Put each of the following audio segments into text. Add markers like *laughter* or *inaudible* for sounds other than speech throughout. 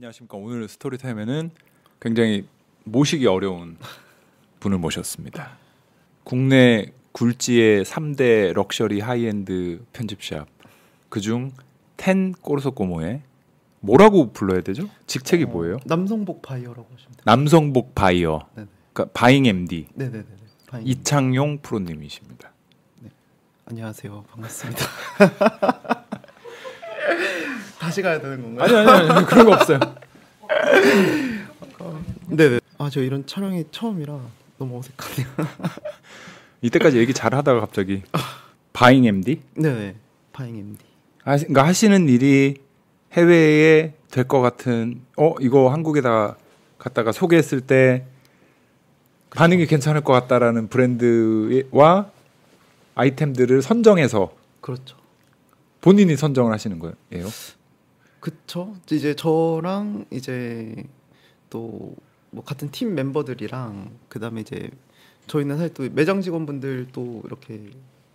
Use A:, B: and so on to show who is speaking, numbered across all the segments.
A: 안녕하십니까. 오늘 스토리타임에는 굉장히 모시기 어려운 분을 모셨습니다. 국내 굴지의 3대 럭셔리 하이엔드 편집샵 그중 텐 꼬르소꼬모의 뭐라고 불러야 되죠? 직책이
B: 어,
A: 뭐예요?
B: 남성복 바이어라고 하시면 돼요.
A: 남성복 바이어.
B: 네네.
A: 그러니까 buying MD
B: 네네네. 바이.
A: 이창용 프로님이십니다.
B: 안녕하세요. 반갑습니다. *laughs* 다시 가야 되는 건가요?
A: 아니 아니 아니 그런 거 없어요. *laughs*
B: 네네. 아저 이런 촬영이 처음이라 너무 어색하네요. *laughs*
A: 이때까지 얘기 잘 하다가 갑자기 바잉 MD?
B: 네네. 바잉 MD.
A: 아, 그러니까 하시는 일이 해외에 될 것 같은 어 이거 한국에다 갖다가 소개했을 때 반응이 괜찮을 것 같다라는 브랜드와 아이템들을 선정해서
B: 그렇죠.
A: 본인이 선정을 하시는 거예요.
B: 그쵸. 이제 저랑 이제 또 뭐 같은 팀 멤버들이랑 그다음에 이제 저희는 사실 또 매장 직원분들 또 이렇게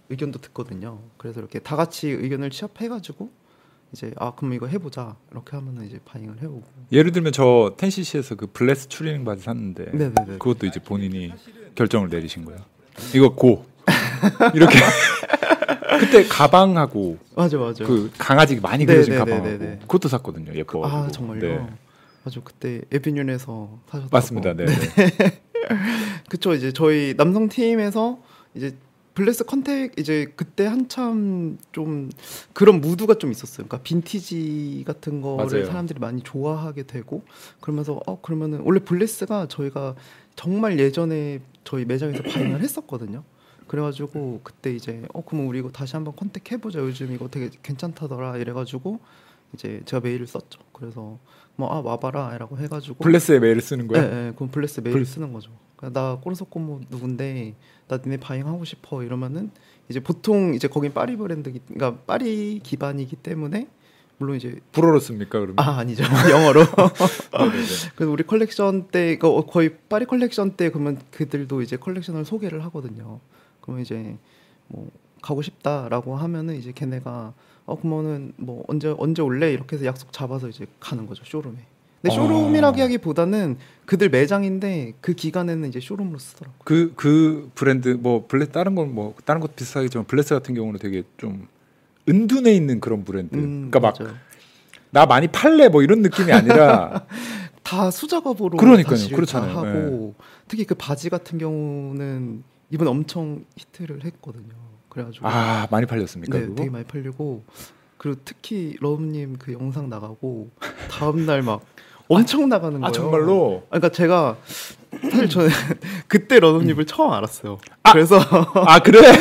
B: 의견도 듣거든요. 그래서 이렇게 다 같이 의견을 취합해가지고 이제 아 그럼 이거 해보자 이렇게 하면은 이제 반영을 해오고.
A: 예를 들면 저 텐시시에서 그 블레스 추리닝 바지 샀는데
B: 네네네.
A: 그것도 이제 본인이 결정을 내리신 거예요. 이거 고 *laughs* 이렇게 *laughs* 그때 가방하고
B: 맞아 맞아.
A: 그 강아지 많이
B: 네,
A: 그려진
B: 네,
A: 가방하고
B: 네, 네, 네.
A: 그것도 샀거든요. 예뻐.
B: 아 정말요. 맞아 그때 에비뉴에서 사셨다고.
A: 맞습니다. 네. 네. *laughs*
B: 그쵸 이제 저희 남성 팀에서 이제 블레스 contact 이제 그때 한참 좀 그런 무드가 좀 있었어요. 그러니까 빈티지 같은 거를
A: 맞아요.
B: 사람들이 많이 좋아하게 되고 그러면서 어 그러면은 원래 블레스가 저희가 정말 예전에 저희 매장에서 *clears throat* buying을 했었거든요. 그래가지고 그때 이제 어 그러면 우리 이거 다시 한번 contact해보자. 요즘 이거 되게 괜찮다더라. 이래가지고 이제 제가 메일을 썼죠. 그래서 뭐 아 와봐라라고 해가지고
A: 블레스에 메일을 쓰는 거예요.
B: 네, 네, 그럼 블레스 메일
A: 블-
B: 쓰는 거죠. 그러니까 나 꼬르소꼬모 누군데 나 니네 buying 하고 싶어 이러면은 이제 보통 이제 거긴 파리 브랜드기, 그러니까 파리 기반이기 때문에 물론 이제
A: 불어로 씁니까 그러면?
B: 아 아니죠 *laughs* 영어로. *laughs*
A: 네네네.
B: 그래서 우리 컬렉션 때그 거의 파리 컬렉션 때 그러면 그들도 이제 컬렉션을 소개를 하거든요. 그러면 이제 뭐 가고 싶다라고 하면은 이제 걔네가 어 그러면은 뭐 언제 언제 올래 이렇게 해서 약속 잡아서 이제 가는 거죠 쇼룸에. 근데
A: 어.
B: 쇼룸이라고 하기보다는 그들 매장인데 그 기간에는 이제 쇼룸으로 쓰더라고.
A: 그, 그 브랜드 뭐 블레 다른 건 뭐 다른 것도 비슷하겠지만 블레스 같은 경우는 되게 좀 은둔해 있는 그런 브랜드.
B: 음,
A: 그러니까 막. 나 많이 팔래 뭐 이런 느낌이 아니라 *laughs*
B: 다 수작업으로
A: 그러니까요. 그렇잖아요.
B: 다 하고 특히 그 바지 같은 경우는 이번 엄청 히트를 했거든요. 그래가지고
A: 아 많이 팔렸습니까
B: 네,
A: 그거?
B: 되게 많이 팔리고 그리고 특히 러브님 그 영상 나가고 다음 날 막 엄청 나가는 거예요.
A: 아 정말로?
B: 아, 그러니까 제가 사실 저는 *laughs* 그때 러브님을 처음 알았어요.
A: 아!
B: 그래서
A: 아 그래? *laughs*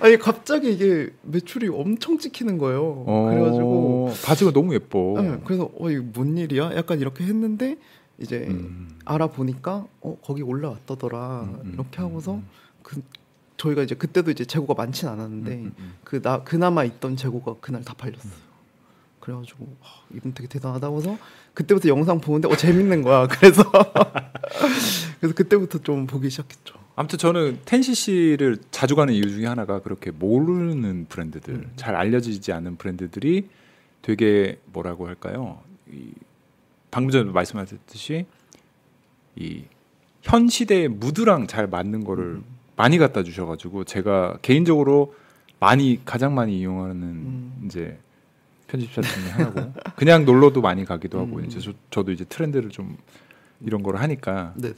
B: 아니 갑자기 이게 매출이 엄청 찍히는 거예요. 그래가지고
A: 어, 바지가 너무 예뻐.
B: 네, 그래서 어 이거 뭔 일이야? 약간 이렇게 했는데 이제
A: 음.
B: 알아보니까 어 거기 올라왔다더라
A: 음, 음,
B: 이렇게
A: 음,
B: 하고서
A: 음.
B: 그 저희가 이제 그때도 이제 재고가 많진 않았는데
A: 음, 음, 음.
B: 그나 그나마 있던 재고가 그날 다 팔렸어요. 그래가지고 아, 이분 되게 대단하다고 해서 그때부터 영상 보는데 어 재밌는 거야. *laughs* 그래서 그래서 그때부터 좀 보기 시작했죠.
A: 아무튼 저는 텐시시를 자주 가는 이유 중에 하나가 그렇게 모르는 브랜드들,
B: 음.
A: 잘 알려지지 않은 브랜드들이 되게 뭐라고 할까요? 이 방금 전에 말씀하셨듯이 이 현 시대의 무드랑 잘 맞는 거를
B: 음.
A: 많이 갖다 주셔가지고 제가 개인적으로 많이 가장 많이 이용하는
B: 음.
A: 이제 편집자 중에 하나고 *laughs* 그냥 놀러도 많이 가기도 하고
B: 음.
A: 이제 저, 저도 이제 트렌드를 좀 이런 거를 하니까
B: 네네.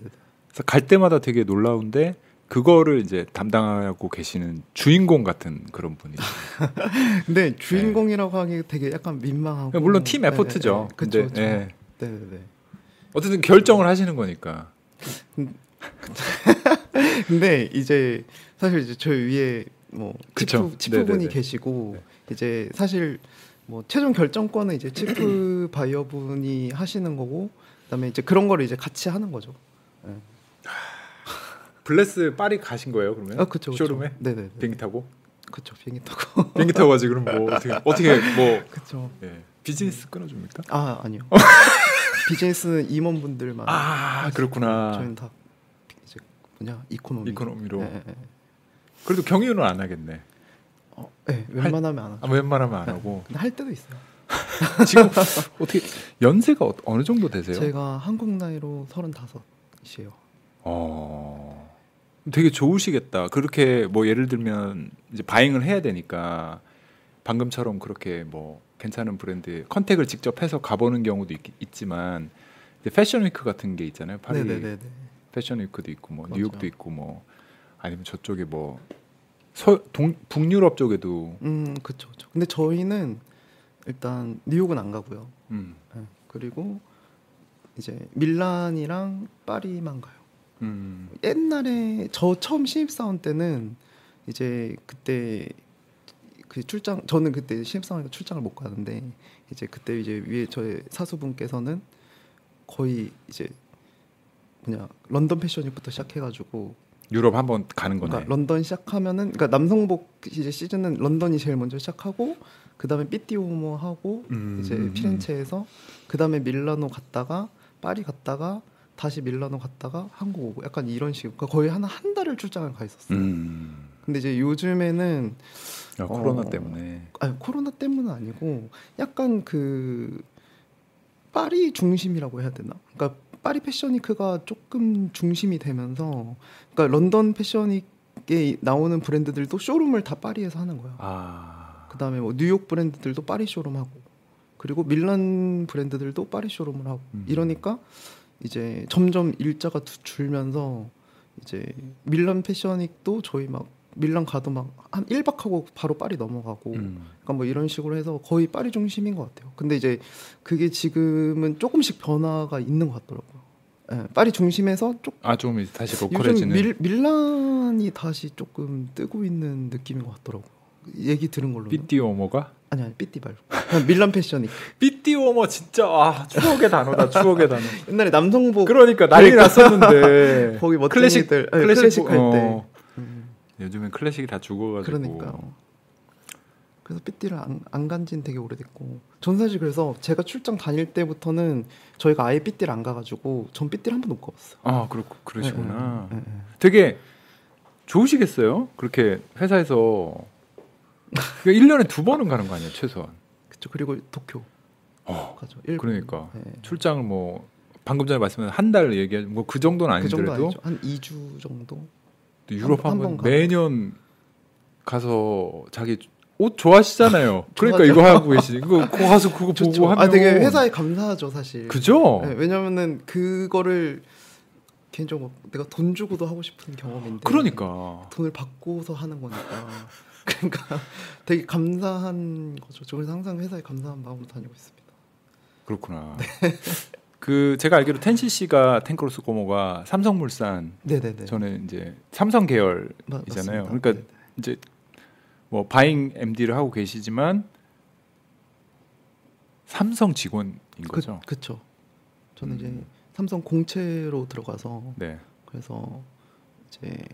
A: 그래서 갈 때마다 되게 놀라운데 그거를 이제 담당하고 계시는 주인공 같은 그런 분이. *laughs*
B: 근데 주인공이라고 하기 되게 약간 민망하고
A: 물론 팀
B: 네,
A: 에포트죠.
B: 네, 그쵸,
A: 근데
B: 그쵸.
A: 예.
B: 네네네.
A: 어쨌든 결정을 하시는 거니까. *laughs*
B: 근데 이제 사실 이제 저 위에 뭐
A: 그쵸.
B: 치프 치프분이. 계시고
A: 네.
B: 이제 사실 뭐 최종 결정권은 이제 치프 *clears throat* 바이어분이 하시는 거고 그다음에 이제 그런 거를 이제 같이 하는 거죠.
A: 블레스 파리 가신 거예요 그러면?
B: 아 그렇죠.
A: 쇼룸에
B: 네네.
A: 비행기 타고?
B: 그렇죠. 비행기 타고.
A: 비행기 타고 가지 그럼 뭐 어떻게 *laughs* 어떻게 뭐
B: 그렇죠.
A: 예. 비즈니스 끊어줍니까?
B: 아 아니요. *laughs* 비즈니스는 임원분들만.
A: 아 그렇구나.
B: 저희는 다 이제 뭐냐 이코노미.
A: 이코노미로.
B: 네, 네, 네.
A: 그래도 경유는 안 하겠네.
B: 어, 네, 웬만하면 안 하죠.
A: 아, 웬만하면 안 하고.
B: 근데 할 때도 있어요. *laughs*
A: 지금 어떻게 연세가 어- 어느 정도 되세요?
B: 제가 한국 나이로 35이에요.
A: 어. 되게 좋으시겠다. 그렇게 뭐 예를 들면 이제 바잉을 해야 되니까 방금처럼 그렇게 뭐 괜찮은 브랜드 컨택을 직접 해서 가보는 경우도 있, 지만 패션 위크 같은 게 있잖아요. 파리
B: 네네네네.
A: 패션 위크도 있고 뭐
B: 그렇죠.
A: 뉴욕도 있고 뭐 아니면 저쪽에 뭐 서, 동, 북유럽 쪽에도
B: 음, 그쵸, 그쵸. 근데 저희는 일단 뉴욕은 안 가고요.
A: 음,
B: 예, 그리고 이제 밀란이랑 파리만 가요.
A: 음,
B: 옛날에 저 처음 신입사원 때는 이제 그때 그 출장 저는 그때 신입사원이니까 출장을 못 가는데 이제 그때 이제 위에 저의 사수분께서는 거의 이제 뭐냐 런던 패션위부터 시작해가지고
A: 유럽 한번 가는 거네.
B: 그러니까 런던 시작하면은 그러니까 남성복 이제 시즌은 런던이 제일 먼저 시작하고 그 다음에 삐띠오모 하고
A: 음,
B: 이제
A: 음,
B: 피렌체에서 그 다음에 밀라노 갔다가 파리 갔다가 다시 밀라노 갔다가 한국 오고 약간 이런 식. 그러니까 거의 한 한 달을 출장을 가 있었어요.
A: 음,
B: 근데 이제 요즘에는
A: 야, 코로나
B: 어,
A: 때문에.
B: 아니 코로나 때문은 아니고 약간 그 파리 중심이라고 해야 되나? 그러니까 파리 패션위크가 조금 중심이 되면서 그러니까 런던 패션위크에 나오는 브랜드들도 쇼룸을 다 파리에서 하는 거야.
A: 아,
B: 그다음에 뭐 뉴욕 브랜드들도 파리 쇼룸 하고 그리고 밀란 브랜드들도 파리 쇼룸을 하고
A: 음.
B: 이러니까 이제 점점 일자가 두- 줄면서 이제 밀란 패션위크도 저희 막 밀란 가도 막 한 1박 하고 바로 파리 넘어가고
A: 음,
B: 그러니까 뭐 이런 식으로 해서 거의 파리 중심인 것 같아요. 근데 이제 그게 지금은 조금씩 변화가 있는 것 같더라고요. 예, 파리 중심에서 조,
A: 아, 좀 이제 다시
B: 요즘
A: 로컬해지는.
B: 밀, 밀란이 다시 조금 뜨고 있는 느낌인 것 같더라고요. 얘기 들은 걸로.
A: 삐띠오머가?
B: 아니 아니 삐띠 말고 밀란 패션이 *laughs*
A: 삐띠오머 진짜 아 추억의 단어다 추억의 단어.
B: 옛날에 남성복
A: 그러니까 난리 났었는데. *laughs*
B: 거기
A: 클래식
B: 멋쟁이들 예,
A: 클래식,
B: 클래식, 할 때.
A: 어,
B: 음,
A: 요즘엔 클래식이 다 죽어가지고.
B: 그러니까요. 그래서 삐띠를 안, 안 간지는 되게 오래됐고 전 사실 그래서 제가 출장 다닐 때부터는 저희가 아예 삐띠를 안 가가지고 전 삐띠를 한 번도 못 가봤어요.
A: 아 그렇고 그러시구나.
B: 예, 예, 예.
A: 되게 좋으시겠어요? 그렇게 회사에서 그 1년에 두 번은 가는 거 아니에요 최소한.
B: 그쵸 그리고 도쿄
A: 어,
B: 가죠. 일본.
A: 그러니까
B: 예.
A: 출장을 뭐 방금 전에 말씀하신 한 달 얘기한 뭐그 정도는
B: 그 정도
A: 아니더라도.
B: 한 2주 정도.
A: 또 유럽 한한번번
B: 가고.
A: 매년 가서 자기 옷 좋아하시잖아요. *laughs* 그러니까. 이거 하고 계시. 이거 거 가서 그거 보고
B: 좋죠.
A: 하면
B: 아 되게 회사에 감사하죠 사실.
A: 그죠?
B: 네, 왜냐면은 그거를 개인적으로 내가 돈 주고도 하고 싶은 경험인데.
A: 그러니까
B: 돈을 받고서 하는 거니까. *laughs* 그러니까 되게 감사한 거죠. 저 그래서 항상 회사에 감사한 마음으로 다니고 있습니다.
A: 그렇구나.
B: 네.
A: 그 제가 알기로 텐시 씨가 탱크로스 고모가 삼성물산
B: 네네네.
A: 저는 이제 삼성 계열이잖아요.
B: 마-.
A: 그러니까
B: 네네.
A: 이제 뭐 바잉 MD를 하고 계시지만 삼성 직원인 거죠.
B: 그, 그쵸. 저는 이제
A: 음.
B: 삼성 공채로 들어가서
A: 네.
B: 그래서 이제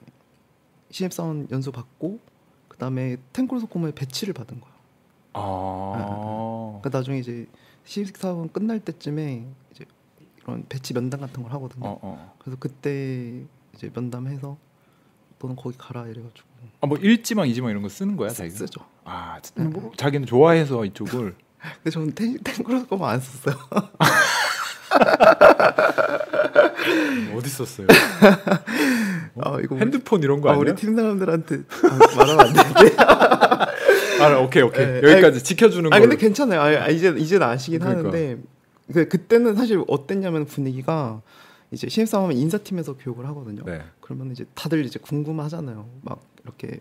B: 신입 사원 연수 받고 그 다음에 텐 꼬르소꼬모에 배치를 받은 거예요.
A: 아.
B: 그러니까 나중에 이제 신입 사원 끝날 때쯤에 이제 이런 배치 면담 같은 걸 하거든요.
A: 어, 어.
B: 그래서 그때 이제 면담해서 너는 거기 가라 이래가지고
A: 아, 뭐 일지망 이지망 이런 거 쓰는 거야,
B: 쓰-
A: 자기가?
B: 쓰죠.
A: 아, 진짜 뭐 자기는 좋아해서 이쪽을 *laughs*
B: 근데 저는 탱, 탱크로스 코모 안 썼어요. *laughs*
A: 어디 썼어요?
B: 아 이거
A: 핸드폰 이런 거
B: 아,
A: 아니야?
B: 우리 팀 사람들한테 아, 말하면 안 되는데. *laughs*
A: 아, 오케이, 오케이.
B: 네.
A: 여기까지 지켜주는
B: 아
A: 거.
B: 근데 괜찮아요. 아, 이제 이제는 아시긴
A: 그러니까.
B: 하는데 그 그때는 사실 어땠냐면 분위기가 이제 신입사원은 인사팀에서 교육을 하거든요.
A: 네.
B: 그러면 이제 다들 이제 궁금하잖아요. 막 이렇게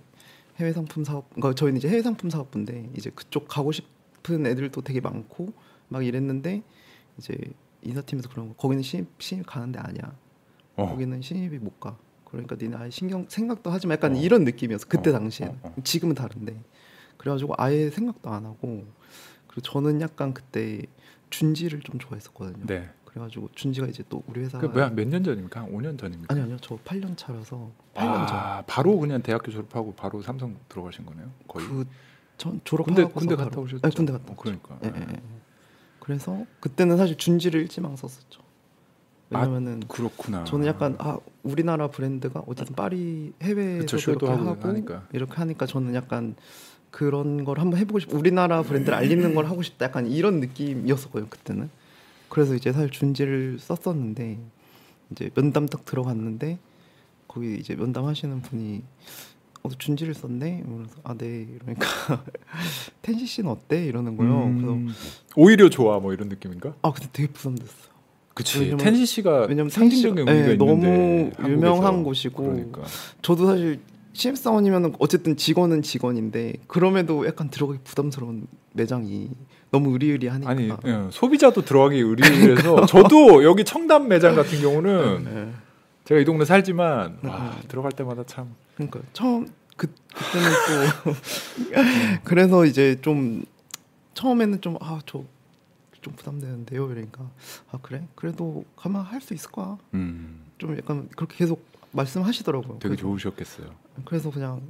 B: 해외 상품 사업, 그러니까 저희는 이제 해외 상품 사업부인데 이제 그쪽 가고 싶은 애들도 되게 많고 막 이랬는데 이제 인사팀에서 그런 거 거기는 신입 신입 가는데 아니야.
A: 어.
B: 거기는 신입이 못 가. 그러니까 니네 아예 신경 생각도 하지 마. 약간
A: 어.
B: 이런 느낌이었어. 그때
A: 어,
B: 당시에는.
A: 어, 어.
B: 지금은 다른데. 그래가지고 아예 생각도 안 하고 그리고 저는 약간 그때 준지를 좀 좋아했었거든요.
A: 네.
B: 그래가지고 준지가 이제 또 우리 회사
A: 그 뭐야 몇 년 전입니까? 한 5년 전입니까?
B: 아니 아니요 저 8년 차라서 8년 전.
A: 아, 바로 그냥 대학교 졸업하고 바로 삼성 들어가신 거네요. 거의.
B: 그 전 졸업하고
A: 군대 군대 갔다 오셨죠?
B: 아니, 군대 갔다
A: 어. 그러니까.
B: 예, 예, 예. 그래서 그때는 사실 준지를 일지망 썼었죠.
A: 아,
B: 왜냐면은
A: 그렇구나.
B: 저는 약간 아 우리나라 브랜드가 어쨌든 파리 해외에서
A: 하고
B: 하고
A: 하니까.
B: 이렇게 하니까 저는 약간 그런 걸 한번 해보고 싶 우리나라 브랜드를 알리는 걸 하고 싶다 약간 이런 느낌이었었거든요 그때는 그래서 이제 사실 준지를 썼었는데 이제 면담 딱 들어갔는데 거기 이제 면담 하시는 분이 어 준지를 썼네 그래서 아네 이러니까 *laughs* 텐시 씨는 어때 이러는 거예요
A: 음,
B: 그래서
A: 오히려 좋아 뭐 이런 느낌인가?
B: 아 근데 되게 부담됐어
A: 그치.
B: 왜냐면-
A: 텐시 씨가
B: 왜냐면
A: 상징적인 의미가
B: 네, 너무
A: 있는데
B: 유명한
A: 한국에서.
B: 곳이고
A: 그러니까.
B: 저도 사실 CM 사원이면 어쨌든 직원은 직원인데 그럼에도 약간 들어가기 부담스러운 매장이 너무 의리의리하니까.
A: 아니 예, 소비자도 들어가기 의리해서 저도 여기 청담 매장 같은 경우는
B: 네.
A: 제가 이 동네 살지만 와,
B: 음.
A: 들어갈 때마다 참.
B: 그러니까 처음 그 그때는 또 *laughs* 그래서 이제 좀 처음에는 좀 아 저 좀 부담되는데요 그러니까. 아 그래? 그래도 가만 할 수 있을 거야.
A: 음,
B: 좀 약간 그렇게 계속 말씀하시더라고요.
A: 되게
B: 그래서,
A: 좋으셨겠어요.
B: 그래서 그냥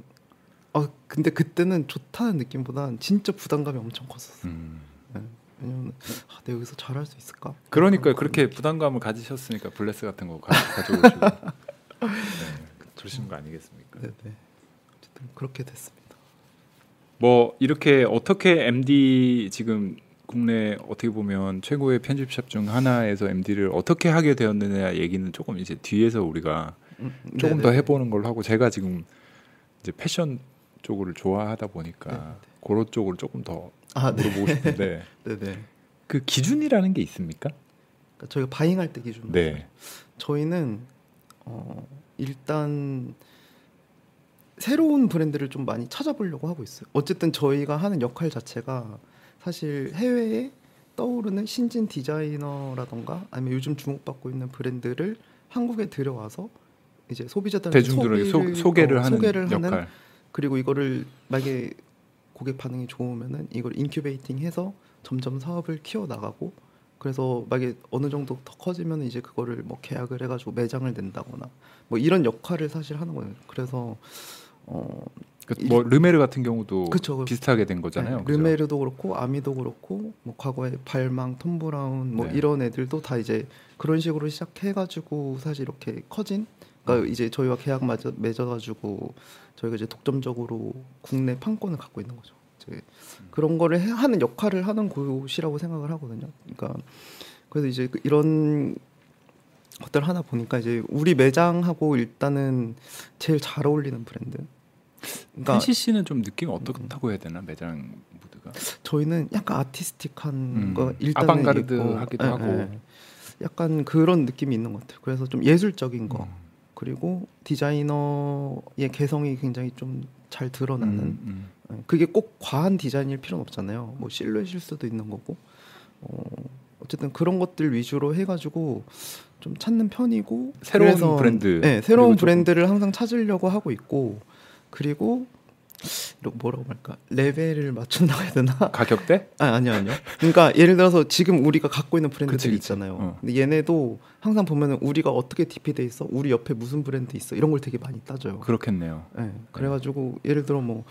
B: 아 근데 그때는 좋다는 느낌보단 진짜 부담감이 엄청 컸었어 요
A: 음.
B: 왜냐면 아, 내가 여기서 잘할 수 있을까
A: 그러니까 그렇게
B: 느낌.
A: 부담감을 가지셨으니까 블레스 같은 거 가, 가져오시고 *laughs* 네, 그러신 거 아니겠습니까?
B: 네네 어쨌든 그렇게 됐습니다
A: 뭐 이렇게 어떻게 MD 지금 국내 어떻게 보면 최고의 편집샵 중 하나에서 MD를 어떻게 하게 되었느냐 얘기는 조금 이제 뒤에서 우리가
B: 음,
A: 조금
B: 네네.
A: 더 해보는 걸로 하고 제가 지금 이제 패션 쪽을 좋아하다 보니까
B: 네네.
A: 그런 쪽을 조금
B: 더아 네.
A: 물어보고 싶은데
B: 네네 *laughs*
A: 그 기준이라는 게 있습니까?
B: 그러니까 저희가 바잉할 때 기준
A: 네.
B: 저희는 어, 일단 새로운 브랜드를 좀 많이 찾아보려고 하고 있어요. 어쨌든 저희가 하는 역할 자체가 사실 해외에 떠오르는 신진 디자이너라던가 아니면 요즘 주목받고 있는 브랜드를 한국에 들여와서 이제 소비자들한테
A: 대중들에게 소, 소개를
B: 어,
A: 하는
B: 소개를
A: 역할.
B: 하는 그리고 이거를 만약에 고객 반응이 좋으면은 이걸 인큐베이팅해서 점점 사업을 키워 나가고 그래서 만약에 어느 정도 더 커지면 이제 그거를 뭐 계약을 해가지고 매장을 낸다거나 뭐 이런 역할을 사실 하는 거예요. 그래서 어
A: 그 뭐 르메르 같은 경우도
B: 그쵸.
A: 비슷하게 된 거잖아요.
B: 네? 르메르도 그렇고 아미도 그렇고 뭐 과거에 발망, 톰 브라운 뭐
A: 네.
B: 이런 애들도 다 이제 그런 식으로 시작해가지고 사실 이렇게 커진. 그러니까
A: 음.
B: 이제 저희와 계약 맺어, 맺어가지고 저희가 이제 독점적으로 국내 판권을 갖고 있는 거죠. 이제
A: 음.
B: 그런 거를 해- 하는 역할을 하는 곳이라고 생각을 하거든요. 그러니까 그래서 이제 그 이런 것들 하나 보니까 이제 우리 매장하고 일단은 제일 잘 어울리는 브랜드. 그러니까
A: 펜시 씨는 좀 느낌이 어떻다고 해야 되나 매장 무드가
B: 저희는 약간 아티스틱한
A: 음,
B: 거 일단은
A: 아방가르드하기도
B: 있고,
A: 하고.
B: 예, 예. 약간 그런 느낌이 있는 것 같아요. 그래서 좀 예술적인 거
A: 음.
B: 그리고 디자이너의 개성이 굉장히 좀 잘 드러나는
A: 음, 음.
B: 예, 그게 꼭 과한 디자인일 필요는 없잖아요. 뭐 실루엣일 수도 있는 거고 어, 어쨌든 그런 것들 위주로 해가지고 좀 찾는 편이고
A: 새로운
B: 그래서,
A: 브랜드.
B: 네, 새로운 브랜드를 항상 찾으려고 하고 있고 그리고 뭐라고 할까 레벨을 맞춘다고 해야 되나? *laughs*
A: 가격대?
B: 아 아니요 아니요. 그러니까 예를 들어서 지금 우리가 갖고 있는 브랜드들이. 있잖아요.
A: 어.
B: 근데 얘네도 항상 보면은 우리가 어떻게 DP돼 있어, 우리 옆에 무슨 브랜드 있어 이런 걸 되게 많이 따져요.
A: 그렇겠네요.
B: 네, 그래가지고 예를 들어 뭐.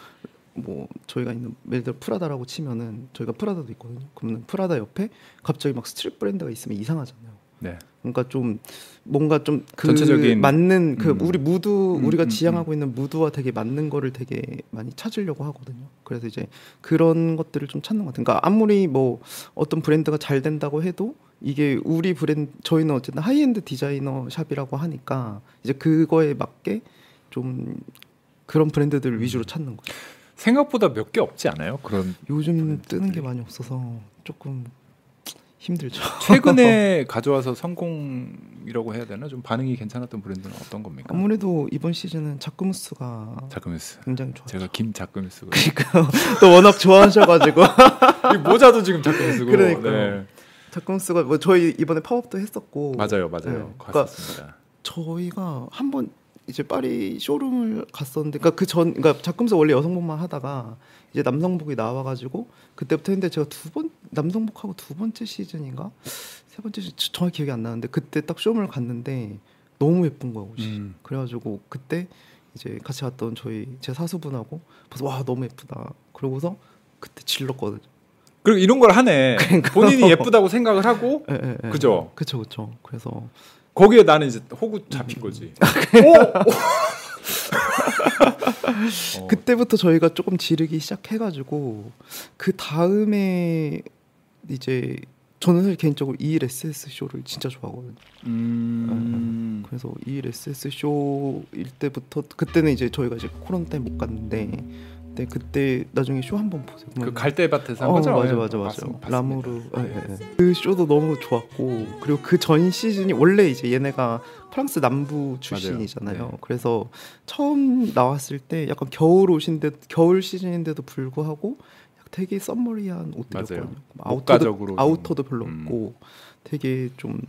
B: 뭐 저희가 있는 예를 들어 프라다라고 치면은 저희가 프라다도 있거든요. 그러면 프라다 옆에 갑자기 막 street 브랜드가 있으면 이상하잖아요.
A: 네.
B: 그러니까 좀 뭔가 좀 그
A: 전체적인-
B: 맞는 그
A: 음.
B: 우리 무드
A: 음,
B: 우리가
A: 음,
B: 지향하고 있는 무드와 되게 맞는 거를 되게 많이 찾으려고 하거든요. 그래서 이제 그런 것들을 좀 찾는 것 같아요. 그러니까 아무리 뭐 어떤 브랜드가 잘 된다고 해도 이게 우리 브랜드 저희는 어쨌든 하이엔드 디자이너 샵이라고 하니까 이제 그거에 맞게 좀 그런 브랜드들을
A: 음.
B: 위주로 찾는 거죠.
A: 생각보다 몇 개 없지 않아요? 그런
B: 요즘 뜨는 게 많이 없어서 조금 힘들죠. *laughs*
A: 최근에 *laughs* 가져와서 성공이라고 해야 되나? 좀 반응이 괜찮았던 브랜드는 어떤 겁니까?
B: 아무래도 이번 시즌은 자크무스가
A: 자크뮤스.
B: 굉장히 좋아요.
A: 제가 김 자크뮤스고
B: 그러니까 또 워낙 좋아하셔가지고 *laughs*
A: 이 모자도 지금 자크뮤스고.
B: 그러니까요.
A: 네.
B: 자크무스가 뭐 저희 이번에 팝업도 했었고
A: 맞아요, 맞아요.
B: 네. 그러니까. 저희가 한번 이제 파리 쇼룸을 갔었는데 그러니까 그전 그러니까 자크무스 원래 여성복만 하다가 이제 남성복이 나와가지고 그때부터 했는데 제가 두 번 남성복하고 두 번째 시즌인가 세 번째 시즌 정확히 기억이 안 나는데 그때 딱 쇼룸을 갔는데 너무 예쁜 거야 옷이
A: 음.
B: 그래가지고 그때 이제 같이 갔던 저희 제 사수분하고 그래서 와 너무 예쁘다 그러고서 그때 질렀거든요.
A: 그리고 이런 걸 하네. *laughs*
B: 그러니까.
A: 본인이 예쁘다고 생각을 하고 *laughs*
B: 예, 예, 예.
A: 그죠?
B: 그쵸 그쵸. 그래서
A: 거기에 나는 이제 호구 잡힌 거지.
B: 아,
A: 오! *laughs* 어, *laughs*
B: 그때부터 저희가 조금 지르기 시작해가지고 그 다음에 이제 저는 사실 개인적으로 ELSS 쇼를 진짜 좋아하거든요.
A: 음,
B: 그래서 ELSS 쇼일 때부터 그때는 이제 저희가 이제 코로나 때문에 못 갔는데 근데 그때 나중에 쇼 한번 보세요.
A: 그 갈대밭에서 한
B: 어,
A: 거죠?
B: 맞아
A: 예,
B: 맞아 맞아.
A: 봤습니다.
B: 라무르 예, 예, 예. 그 쇼도 너무 좋았고 그리고 그 전 시즌이 원래 이제 얘네가 프랑스 남부 출신이잖아요.
A: 네.
B: 그래서 처음 나왔을 때 약간 겨울 옷인데 겨울 시즌인데도 불구하고 되게 summery한 옷들이었거든요. 아우터도 아우터도 별로
A: 음.
B: 없고 되게 좀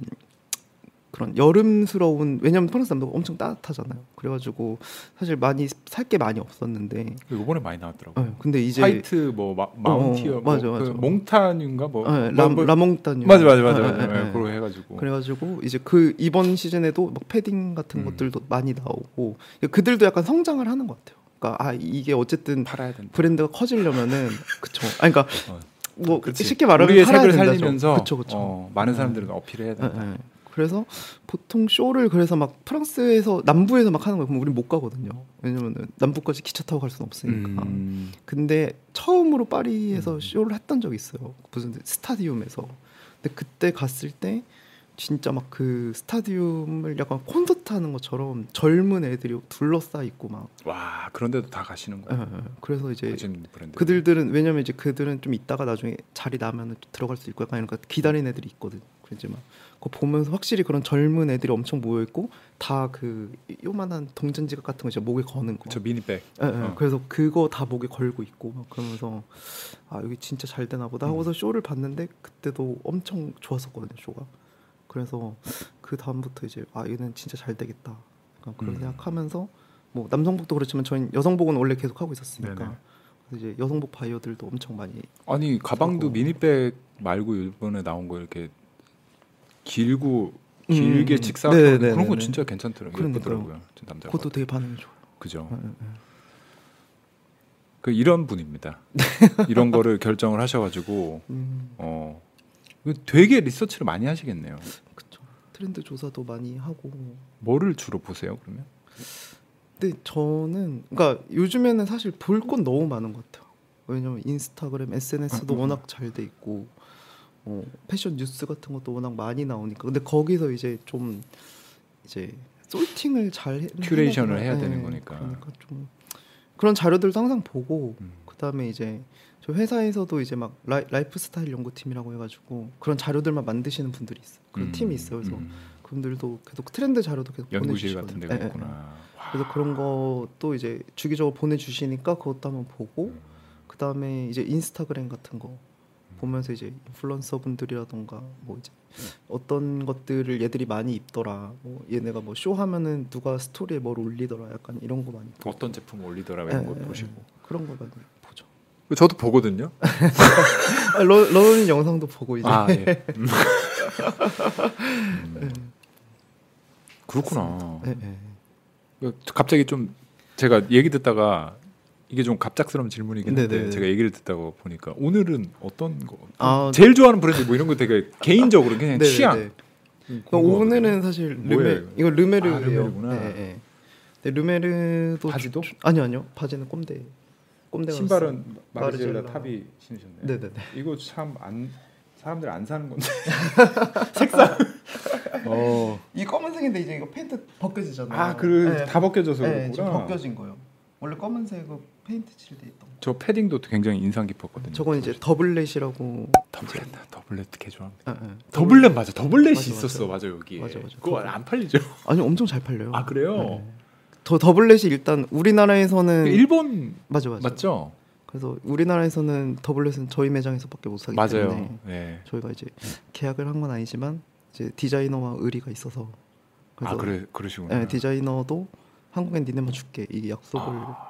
B: 그런 여름스러운 왜냐면 프랑스 남부가 엄청 따뜻하잖아요. 그래가지고 사실 많이 살 게 많이 없었는데
A: 이번에 많이 나왔더라고요.
B: 어, 근데 이제
A: 화이트 뭐 마, 마운티어
B: 어,
A: 뭐
B: 맞아,
A: 그
B: 맞아.
A: montagne인가 뭐,
B: 네,
A: 뭐,
B: 라,
A: 뭐-
B: la montagne
A: 맞아 맞아 맞아
B: 예,
A: 맞아.
B: 예,
A: 예,
B: 예.
A: 그거 해가지고
B: 그래가지고 이제 그 이번 시즌에도 막 패딩 같은
A: 음.
B: 것들도 많이 나오고 그들도 약간 성장을 하는 것 같아요. 그러니까 아 이게 어쨌든
A: 팔아야 된다.
B: 브랜드가 커지려면은 *laughs* 그쵸. 아 그러니까
A: 어,
B: 뭐
A: 그치.
B: 쉽게 말하면
A: 우리의 색을. 살리면서
B: 그쵸 그쵸.
A: 어, 많은 사람들은 어필해야
B: 예,
A: 된다.
B: 예. 그래서 보통 쇼를 그래서 막 프랑스에서 남부에서 막 하는 거 보면 우린 못 가거든요. 왜냐면은 남부까지 기차 타고 갈 수는 없으니까.
A: 음,
B: 근데 처음으로 파리에서
A: 음.
B: 쇼를 했던 적이 있어요. 무슨 스타디움에서. 근데 그때 갔을 때 진짜 막 그 스타디움을 약간 콘서트 하는 것처럼 젊은 애들이 둘러싸 있고 막.
A: 와 그런데도 다 가시는
B: 예,
A: 거야.
B: 예. 그래서 이제. 그들들은 왜냐면 이제 그들은 좀 있다가 나중에 자리 나면은 들어갈 수 있고 약간 이런 거 기다리는 애들이 있거든. 그래서 막 그거 보면서 확실히 그런 젊은 애들이 엄청 모여 있고 다 그 요만한 동전 지갑 같은 거 이제 목에 거는 거.
A: 저 미니백.
B: 예, 예.
A: 어.
B: 그래서 그거 다 목에 걸고 있고 막 그러면서 아 여기 진짜 잘 되나 보다
A: 음.
B: 하고서 쇼를 봤는데 그때도 엄청 좋았었거든요 쇼가 그래서 그 다음부터 이제 아 얘는 진짜 잘 되겠다 약간 그런
A: 음.
B: 생각하면서 뭐 남성복도 그렇지만 저희 여성복은 원래 계속 하고 있었으니까
A: 네네.
B: 그래서 이제 여성복 바이어들도 엄청 많이
A: 아니 가방도 미니백 말고 일본에 나온 거 이렇게 길고
B: 음,
A: 길게
B: 음.
A: 직사
B: 네네네네.
A: 그런 거 진짜 괜찮더라고요.
B: 그러니까요.
A: 예쁘더라고요. 저 남자.
B: 그것도 되게 반응이 좋아요
A: 그죠.
B: 예, 예, 예.
A: 그 이런 분입니다. 이런 거를 결정을 하셔가지고
B: 음,
A: 어 되게 리서치를 많이 하시겠네요.
B: 그쵸 트렌드 조사도 많이 하고
A: 뭐를 주로 보세요 그러면?
B: 근데 저는 그러니까 요즘에는 사실 볼 건 너무 많은 것 같아요. 왜냐면 인스타그램, SNS도. 워낙 잘 돼 있고 어, 패션 뉴스 같은 것도 워낙 많이 나오니까 근데 거기서 이제 좀 이제 sorting을 잘 해-
A: curation을
B: 해야?
A: 되는
B: 네,
A: 거니까.
B: 그러니까 좀 그런 자료들도 항상 보고
A: 음.
B: 그다음에 이제 저 회사에서도 이제 막 라이, 라이프 스타일 연구팀이라고 해가지고 그런 자료들만 만드시는 분들이 있어요. 그런
A: 음,
B: 팀이 있어요. 그래서
A: 음.
B: 그분들도 계속 트렌드 자료도 계속
A: 연구실
B: 보내주시거든요.
A: 같은 데가
B: 예, 예, 예.
A: 있구나. 와.
B: 그래서 그런 것도 이제 주기적으로 보내주시니까 그것도 한번 보고
A: 음.
B: 그 다음에 이제 인스타그램 같은 거 보면서 이제 인플루언서 분들이라던가 뭐 이제 어떤 것들을 얘들이 많이 입더라 뭐 얘네가 뭐 쇼 하면은 누가 스토리에 뭘 올리더라 약간 이런 거 많이 보고
A: 어떤 제품 올리더라 이런
B: 예,
A: 거
B: 예,
A: 보시고.
B: 그런 거 많이 보죠.
A: 저도 보거든요. *laughs*
B: 아, 러, 러는 영상도 보고 이제
A: 아 예. *laughs* 음. 음. 그렇구나.
B: 예, 예.
A: 그 갑자기 좀 제가 얘기 듣다가 이게 좀 갑작스러운 질문이긴 한데
B: 네네.
A: 제가 얘기를 듣다가 보니까 오늘은 어떤 거
B: 아,
A: 제일 좋아하는 브랜드 뭐 이런 거 되게 개인적으로 그냥
B: 네네네.
A: 취향.
B: 그러니까 오늘은 사실 르메
A: 이거?
B: 르메르예요.
A: 아,
B: 예. 근데 르메르도
A: 바지도?
B: 주- 아니요 아니요 바지는 꼼데 꼼데
A: 신발은 마르젤라
B: 마르젤라.
A: 타비 신으셨네요.
B: 네네네.
A: 이거 참 안 사람들 안 사는 건데 *laughs* 색상. 어.
B: 이 검은색인데 이제 이거 페인트 벗겨지잖아요.
A: 아, 그
B: 네,
A: 다 벗겨져서
B: 네, 지금
A: 그렇구나.
B: 벗겨진 거예요. 원래 검은색은 페인트 칠돼 있던. 거.
A: 저 패딩도 굉장히 인상 깊었거든요.
B: 저건 이제 더블렛이라고.
A: 더블렛, 더블렛 개 좋아합니다.
B: 아, 아.
A: 더블렛 맞아, 더블렛이
B: 맞아,
A: 있었어,
B: 맞아.
A: 여기.
B: 맞아, 맞아.
A: 그거 안 팔리죠? *laughs*
B: 아니 엄청 잘 팔려요.
A: 아 그래요?
B: 네. 더 더블렛이 일단 우리나라에서는
A: 그 일본
B: 맞아 맞아.
A: 맞죠?
B: 그래서 우리나라에서는 더블렛은 저희 매장에서밖에 못 사기 때문에
A: 맞아요. 네.
B: 저희가 이제 계약을 한 건 아니지만 이제 디자이너와 의리가 있어서
A: 아 그래 그러시구나.
B: 네, 디자이너도 한국엔 니네만 줄게 이 약속을
A: 아,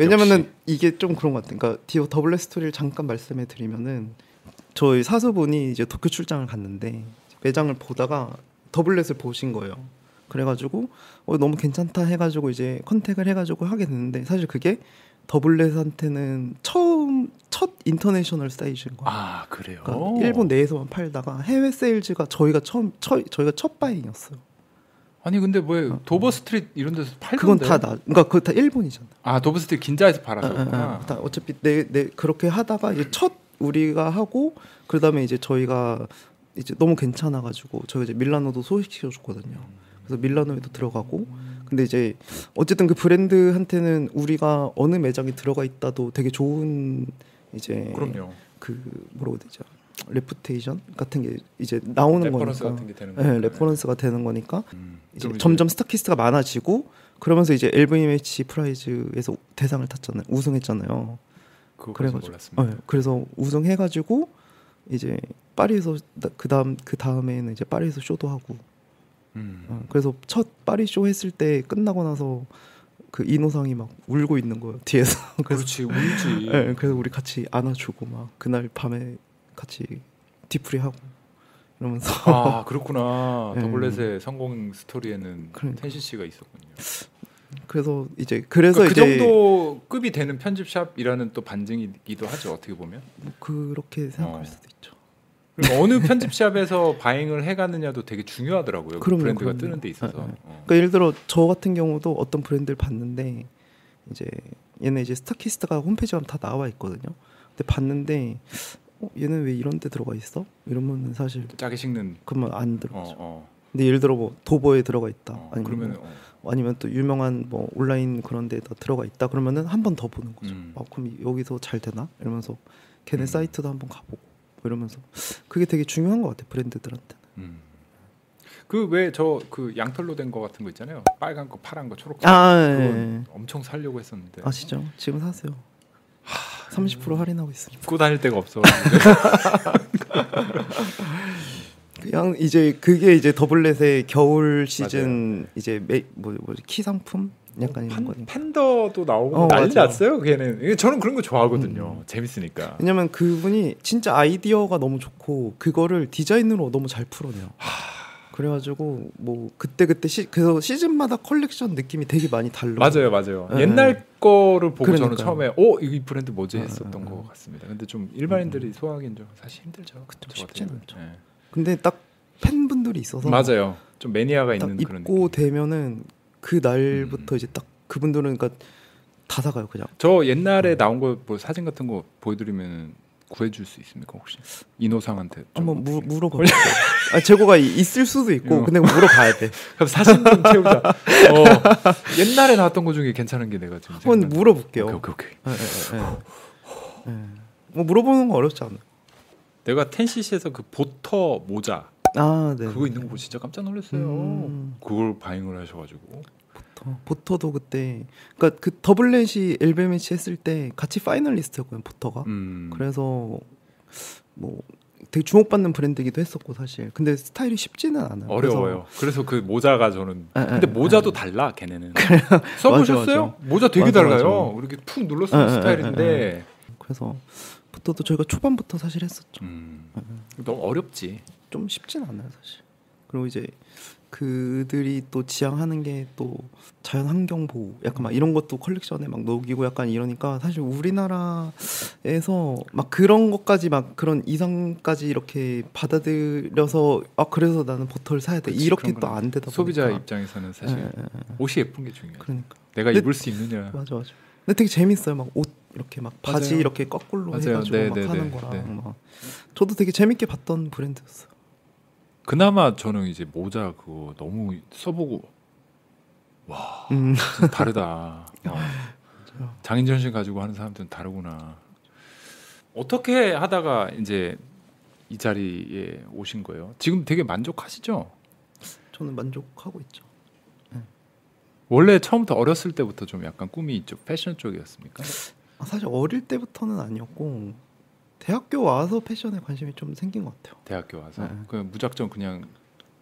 B: 왜냐면은
A: 역시.
B: 이게 좀 그런 것 같아요. 그러니까 디오 더블렛 스토리를 잠깐 말씀해 드리면은 저희 사수분이 이제 도쿄 출장을 갔는데 매장을 보다가 더블렛을 보신 거예요. 그래가지고 어, 너무 괜찮다 해가지고 이제 contact을 해가지고 하게 됐는데 사실 그게 더블렛한테는 처음 첫 international sales인 거예요.
A: 아 그래요.
B: 그러니까 일본 내에서만 팔다가 해외 sales가 저희가 처음 처, 저희가 첫 buying이었어요.
A: 아니 근데 뭐 도버 스트릿 이런 데서 팔던데.
B: 그건 다 나. 그러니까 그거 다 일본이잖아.
A: 아 도버 스트릿 긴자에서
B: 아,
A: 팔았었구나.
B: 아, 아. 다 어차피 내, 내 그렇게 하다가 이제 첫 우리가 하고 그다음에 이제 저희가 이제 너무 괜찮아가지고 저희가 이제 밀라노도 소개시켜 줬거든요. 그래서 밀라노에도 들어가고 근데 이제 어쨌든 그 브랜드한테는 우리가 어느 매장에 들어가 있다도 되게 좋은 이제
A: 그럼요.
B: 그 뭐라고 되죠 reputation 같은 게 이제 나오는
A: reference
B: 거니까
A: 같은 게 되는
B: 네,
A: 거니까.
B: reference가 되는 거니까
A: 음.
B: 이제 점점 stockist가 많아지고 그러면서 이제 LVMH Prize에서 대상을 탔잖아요 우승했잖아요 그래가지고
A: 몰랐습니다.
B: 어, 그래서 우승해가지고 이제 파리에서 그 다음 그 다음에는 이제 파리에서 쇼도 하고
A: 음.
B: 어, 그래서 첫 파리 쇼 했을 때 끝나고 나서 그 이노상이 막 울고 있는 거예요 뒤에서 *laughs* 그래서
A: 그렇지 울지.
B: 네, 그래서 우리 같이 안아주고 막 그날 밤에 같이 뒤풀이 하고 이러면서
A: 아 *laughs* 그렇구나.
B: 네.
A: 더블렛의 성공 스토리에는
B: 그러니까.
A: 텐시 씨가 있었군요.
B: 그래서 이제 그래서
A: 그러니까 그
B: 이제
A: 정도 급이 되는 편집샵이라는 또 반증이기도 하죠. 어떻게 보면.
B: 뭐 그렇게 생각할
A: 어.
B: 수도 있죠.
A: 그리고 어느 *laughs* 편집샵에서 buying을 해가느냐도 되게 중요하더라고요. 그
B: 그럼요,
A: 브랜드가
B: 그럼요.
A: 뜨는 데 있어서.
B: 네, 네.
A: 어.
B: 그러니까 예를 들어 저 같은 경우도 어떤 브랜드를 봤는데 이제 얘네 이제 stockist가 홈페이지 가면 다 나와 있거든요. 근데 봤는데 어, 얘는 왜 이런 데 들어가 있어? 이러면 사실
A: 짜게 식는.
B: 그러면 안
A: 어,
B: 들어가죠.
A: 어,
B: 근데 예를 들어 뭐 도버에 들어가 있다.
A: 어.
B: 아니면
A: 그러면
B: 뭐,
A: 어.
B: 아니면 또 유명한 뭐 온라인 그런 데다 들어가 있다. 그러면은 한 번 더 보는 거죠.
A: 음.
B: 아, 그럼 여기서 잘 되나? 이러면서 걔네
A: 음.
B: 사이트도 한번 가보고 뭐 이러면서 그게 되게 중요한 것 같아 브랜드들한테.
A: 음. 그왜 저 그 양털로 된 거 같은 거 있잖아요. 빨간 거, 파란 거, 초록 거.
B: 아, 예, 예.
A: 엄청 살려고 했었는데
B: 아시죠? 지금 사세요. 30% 할인하고 있습니다.
A: 입고 다닐 데가 없어.
B: 그냥 *laughs* 이제 그게 이제 더블렛의 겨울 시즌 이제 매, 뭐 뭐지 키 상품 약간 이런
A: 판,
B: 거니까.
A: 팬더도 나오고
B: 어,
A: 난리
B: 맞아. 음.
A: 났어요. 걔는 저는 그런 거 좋아하거든요. 재밌으니까.
B: 왜냐면 그분이 진짜 아이디어가 너무 좋고 그거를 디자인으로 너무 잘 풀어내요. 그래가지고 뭐 그때 그때 시, 그래서 시즌마다 컬렉션 느낌이 되게 많이 달라.
A: 맞아요, 맞아요.
B: 예,
A: 옛날 거를 보고 저는
B: 그러니까요.
A: 처음에 어, 이 브랜드 뭐지
B: 예,
A: 했었던
B: 예,
A: 것
B: 예.
A: 같습니다. 근데 좀 일반인들이 소화하기는 좀 사실 힘들죠.
B: 그쵸,
A: 같은
B: 않죠.
A: 경우는.
B: 근데 딱 팬분들이 있어서
A: 예. 맞아요. 좀 매니아가
B: 딱
A: 있는 그런
B: 입고
A: 느낌. 음.
B: 되면은 그 날부터 이제 딱 그분들은 그러니까 다 사가요 그냥.
A: 저 옛날에 나온 거 뭐 사진 같은 거 보여드리면 구해줄 수 있습니까 혹시 이노상한테 좀
B: 한번 무,
A: 어떻게.
B: 물어봐. 아, 재고가 이- 있을 수도 있고,
A: 어.
B: 근데 물어봐야 돼. *laughs*
A: 그럼 사진 좀 채우자. 어, 옛날에 나왔던 거 중에 괜찮은 게 내가 지금
B: 한번
A: 생각나.
B: 물어볼게요.
A: 오케이 오케이 오케이.
B: 예, 예, 예. 예. 뭐 물어보는 거 어렵지 않아요.
A: 내가 텐시시에서 그 보터 모자
B: 아, 네.
A: 그거 있는 거 보고 진짜 깜짝 놀랐어요.
B: 음.
A: 그걸 buying을 하셔가지고
B: 보터, 보터도 그때, 그러니까 그 더블렛이 LVMH 했을 때 같이 finalist였거든요, 보터가.
A: 음.
B: 그래서 뭐 되게 주목받는 브랜드이기도 했었고 사실. 근데 스타일이 쉽지는 않아요.
A: 어려워요. 그래서 그 모자가 저는
B: 에, 에,
A: 근데
B: 에.
A: 모자도 달라 걔네는. 써보셨어요? *laughs*
B: 맞아,
A: 모자 되게
B: 맞아,
A: 달라요. 이렇게 푹 눌러 쓰는
B: 에, 에, 에,
A: 스타일인데
B: 그래서 보터도 저희가 초반부터 사실 했었죠.
A: 음. 너무 어렵지.
B: 좀 쉽진 않아요 사실. 그리고 이제 그들이 또 지향하는 게 또 자연 환경 보호, 약간 막 이런 것도 컬렉션에 막 녹이고 약간 이러니까 사실 우리나라에서 막 그런 것까지 막 그런 이상까지 이렇게 받아들여서 아 그래서 나는 보터를 사야 돼
A: 그치,
B: 이렇게 또건안 되다
A: 소비자
B: 보니까.
A: 입장에서는 사실
B: 예.
A: 옷이 예쁜 게 중요해.
B: 그러니까
A: 내가
B: 근데-
A: 입을 수 있느냐.
B: 맞아 맞아. 근데 되게 재밌어요. 막 옷 이렇게 막 바지
A: 맞아요.
B: 이렇게 거꾸로
A: 맞아요.
B: 해가지고
A: 네,
B: 막
A: 네,
B: 하는
A: 네,
B: 거랑
A: 네.
B: 막 저도 되게 재밌게 봤던 브랜드였어요.
A: 그나마 저는 이제 모자 그거 너무 써보고 와
B: 음.
A: 다르다. 어. 장인 전 신 가지고 하는 사람들은 다르구나. 어떻게 하다가 이제 이 자리에 오신 거예요? 지금 되게 만족하시죠?
B: 저는 만족하고 있죠.
A: 원래 처음부터 어렸을 때부터 좀 약간 꿈이 이쪽 패션 쪽이었습니까?
B: 아, 사실 어릴 때부터는 아니었고 대학교 와서 패션에 관심이 좀 생긴 것 같아요.
A: 대학교 와서
B: 네.
A: 그냥 무작정 그냥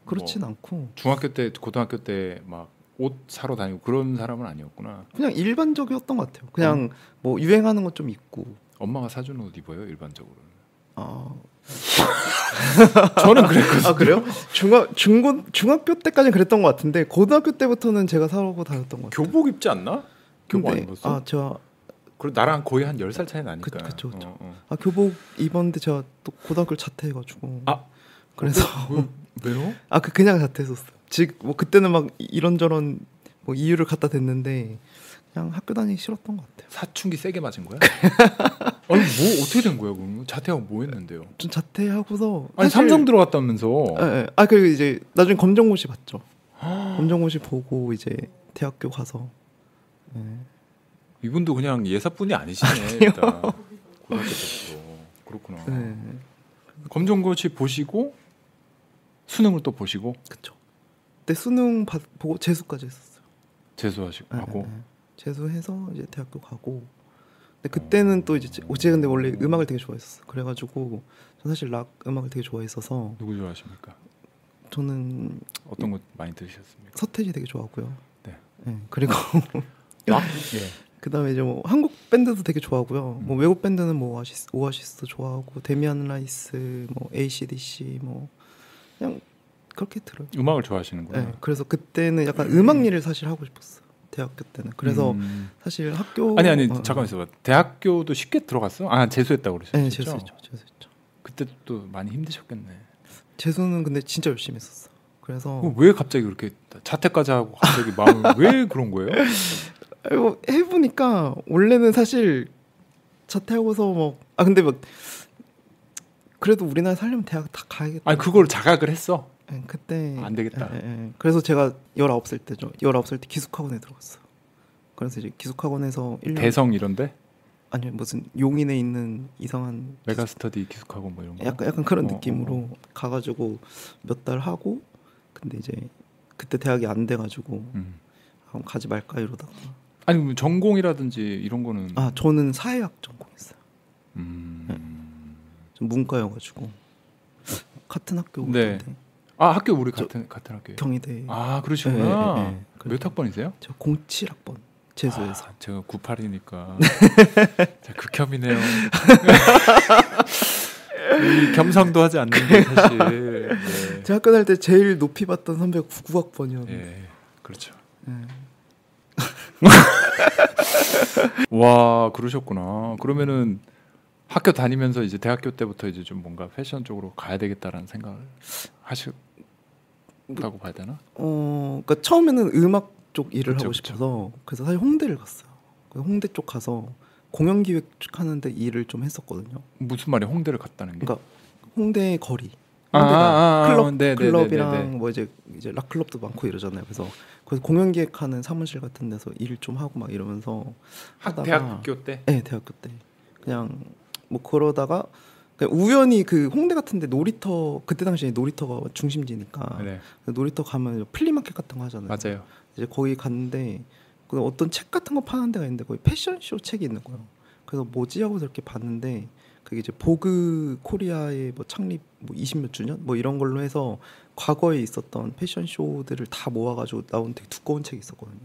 B: 그렇진
A: 뭐
B: 않고
A: 중학교 때 고등학교 때 막 옷 사러 다니고 그런 사람은 아니었구나.
B: 그냥 일반적이었던 것 같아요. 그냥 뭐 유행하는 것 좀 입고
A: 엄마가 사주는 옷 입어요 일반적으로.
B: 아, *laughs*
A: 저는 그랬거든요.
B: 아 그래요? 중학 중고 중학교 때까지 그랬던 것 같은데 고등학교 때부터는 제가 사고 다녔던 것 같아요.
A: 교복 입지 않나? 교복 안
B: 근데,
A: 입었어?
B: 아 제가
A: 그리고 나랑 거의 한 10살 차이 나니까.
B: 그- 그쵸.
A: 어, 어.
B: 아 교복 입었는데 제가 또 고등학교 를 자퇴해가지고
A: 아,
B: 그래서
A: 왜, 왜요? *laughs*
B: 아그 그냥 자퇴했었어요. 즉뭐 그때는 막 이런저런 뭐 이유를 갖다 댔는데 그냥 학교 다니기 싫었던 것 같아요.
A: 사춘기 세게 맞은 거야? *laughs* 아니 뭐 어떻게 된 거야 그럼? 자퇴하고 뭐 했는데요?
B: 좀 자퇴하고서
A: 아니
B: 사실-
A: 삼성 들어갔다면서?
B: 예, 예. 아 그리고 이제 나중에 검정고시 봤죠. *gasps* 검정고시 보고 이제 대학교 가서 예.
A: 이분도 그냥 예사뿐이 아니시네. 일단 고등학교 때부터 그렇구나.
B: 네,
A: 검정고시 보시고 수능을 또 보시고
B: 그쵸. 그때 수능 받, 보고 재수까지 했었어요.
A: 재수하시고
B: 예,
A: 하고
B: 예, 예. 재수해서 이제 대학교 가고. 근데 그때는 또 이제 제- 제가 근데 원래 음악을 되게 좋아했었어. 그래가지고 전 사실 락 음악을 되게 좋아했어서
A: 누구 좋아하십니까?
B: 저는
A: 어떤 것 많이 들으셨습니까?
B: 서태지 되게 좋아하고요.
A: 네.
B: 예, 그리고
A: 락? 예.
B: 그다음에 이제 뭐 한국 밴드도 되게 좋아하고요.
A: 음.
B: 뭐 외국 밴드는 뭐 오아시스, 오아시스도 좋아하고 데미안 라이스, 뭐 AC/DC 뭐 그냥 그렇게 들어요.
A: 음악을 좋아하시는구나.
B: 네, 그래서 그때는 약간 음악 일을 사실 하고 싶었어요. 대학교 때는. 그래서
A: 음.
B: 사실 학교
A: 아니 아니
B: 어,
A: 잠깐만 있어봐. 대학교도 쉽게 들어갔어? 아 재수했다고 그러셨죠?
B: 네, 재수했죠. 재수했죠.
A: 그때 또 많이 힘드셨겠네.
B: 재수는 근데 진짜 열심히 했었어. 그래서
A: 왜 갑자기 그렇게 자퇴까지 하고 갑자기 마음을 왜 그런 거예요? *laughs*
B: 해보니까 원래는 사실 자퇴하고서 뭐 아 근데 막 그래도 우리나라 살려면 대학 다 가야겠다.
A: 아니 그걸 자각을 했어.
B: 예, 그때
A: 안 되겠다.
B: 예, 예, 예. 그래서 제가 19살 때죠. 19살 때 기숙학원에 들어갔어. 그래서 이제 기숙학원에서 1년
A: 대성 이런데
B: 아니 무슨 용인에 있는 이상한
A: 메가스터디 기숙하고 뭐 이런 거.
B: 약간 약간 그런
A: 어,
B: 느낌으로
A: 어,
B: 가 가지고 몇 달 하고 근데 이제 그때 대학이 안 돼 가지고
A: 음.
B: 한번 가지 말까 이러다가
A: 아니 뭐 전공이라든지 이런 거는
B: 아 저는 사회학 전공했어요.
A: 음.
B: 좀 문과여가지고 같은 학교
A: 네.
B: 네.
A: 아 학교 우리
B: 저-
A: 같은 같은 학교예요.
B: 경희대
A: 아 그러시구나.
B: 네, 네, 네.
A: 몇 학번이세요?
B: 저 07학번 재수해서
A: 아, 제가 98이니까 *laughs* 극혐이네요. *laughs* 이 겸상도 하지 않는데 사실. 네.
B: 제가 학교 다닐 때 제일 높이 받던 선배가 99학번이었는데
A: 예, 그렇죠.
B: 네. *laughs*
A: 와 그러셨구나. 그러면은 학교 다니면서 이제 대학교 때부터 이제 좀 뭔가 패션 쪽으로 가야 되겠다라는 생각을 하셨다고 봐야 되나?
B: 어, 그러니까 처음에는 음악 쪽 일을
A: 그쵸,
B: 하고
A: 그쵸.
B: 싶어서 그래서 사실 홍대를 갔어요. 홍대 쪽 가서 공연 기획 하는데 일을 좀 했었거든요.
A: 무슨 말이 홍대를 갔다는 게?
B: 그러니까 홍대 거리,
A: 아,
B: 홍대가
A: 아, 아,
B: 클럽
A: 네, 네,
B: 클럽이랑
A: 네, 네, 네.
B: 뭐 이제 이제 락 클럽도 많고 이러잖아요. 그래서 거기서 공연 기획하는 사무실 같은 데서 일 좀 하고 막 이러면서
A: 학
B: 하다가-
A: 대학교 때.
B: 네 대학교 때 그냥 뭐 그러다가 그냥 우연히 그 홍대 같은데 놀이터 그때 당시에 놀이터가 중심지니까
A: 네,
B: 놀이터 가면 플리마켓 같은 거 하잖아요.
A: 맞아요.
B: 이제 거기 갔는데 그 어떤 책 같은 거 파는 데가 있는데 거기 패션쇼 책이 있는 거예요. 그래서 뭐지 하고 이렇게 봤는데 그게 이제 보그 코리아의 뭐 창립 뭐 20몇 주년 뭐 이런 걸로 해서 과거에 있었던 패션 쇼들을 다 모아가지고 나온 되게 두꺼운 책이 있었거든요.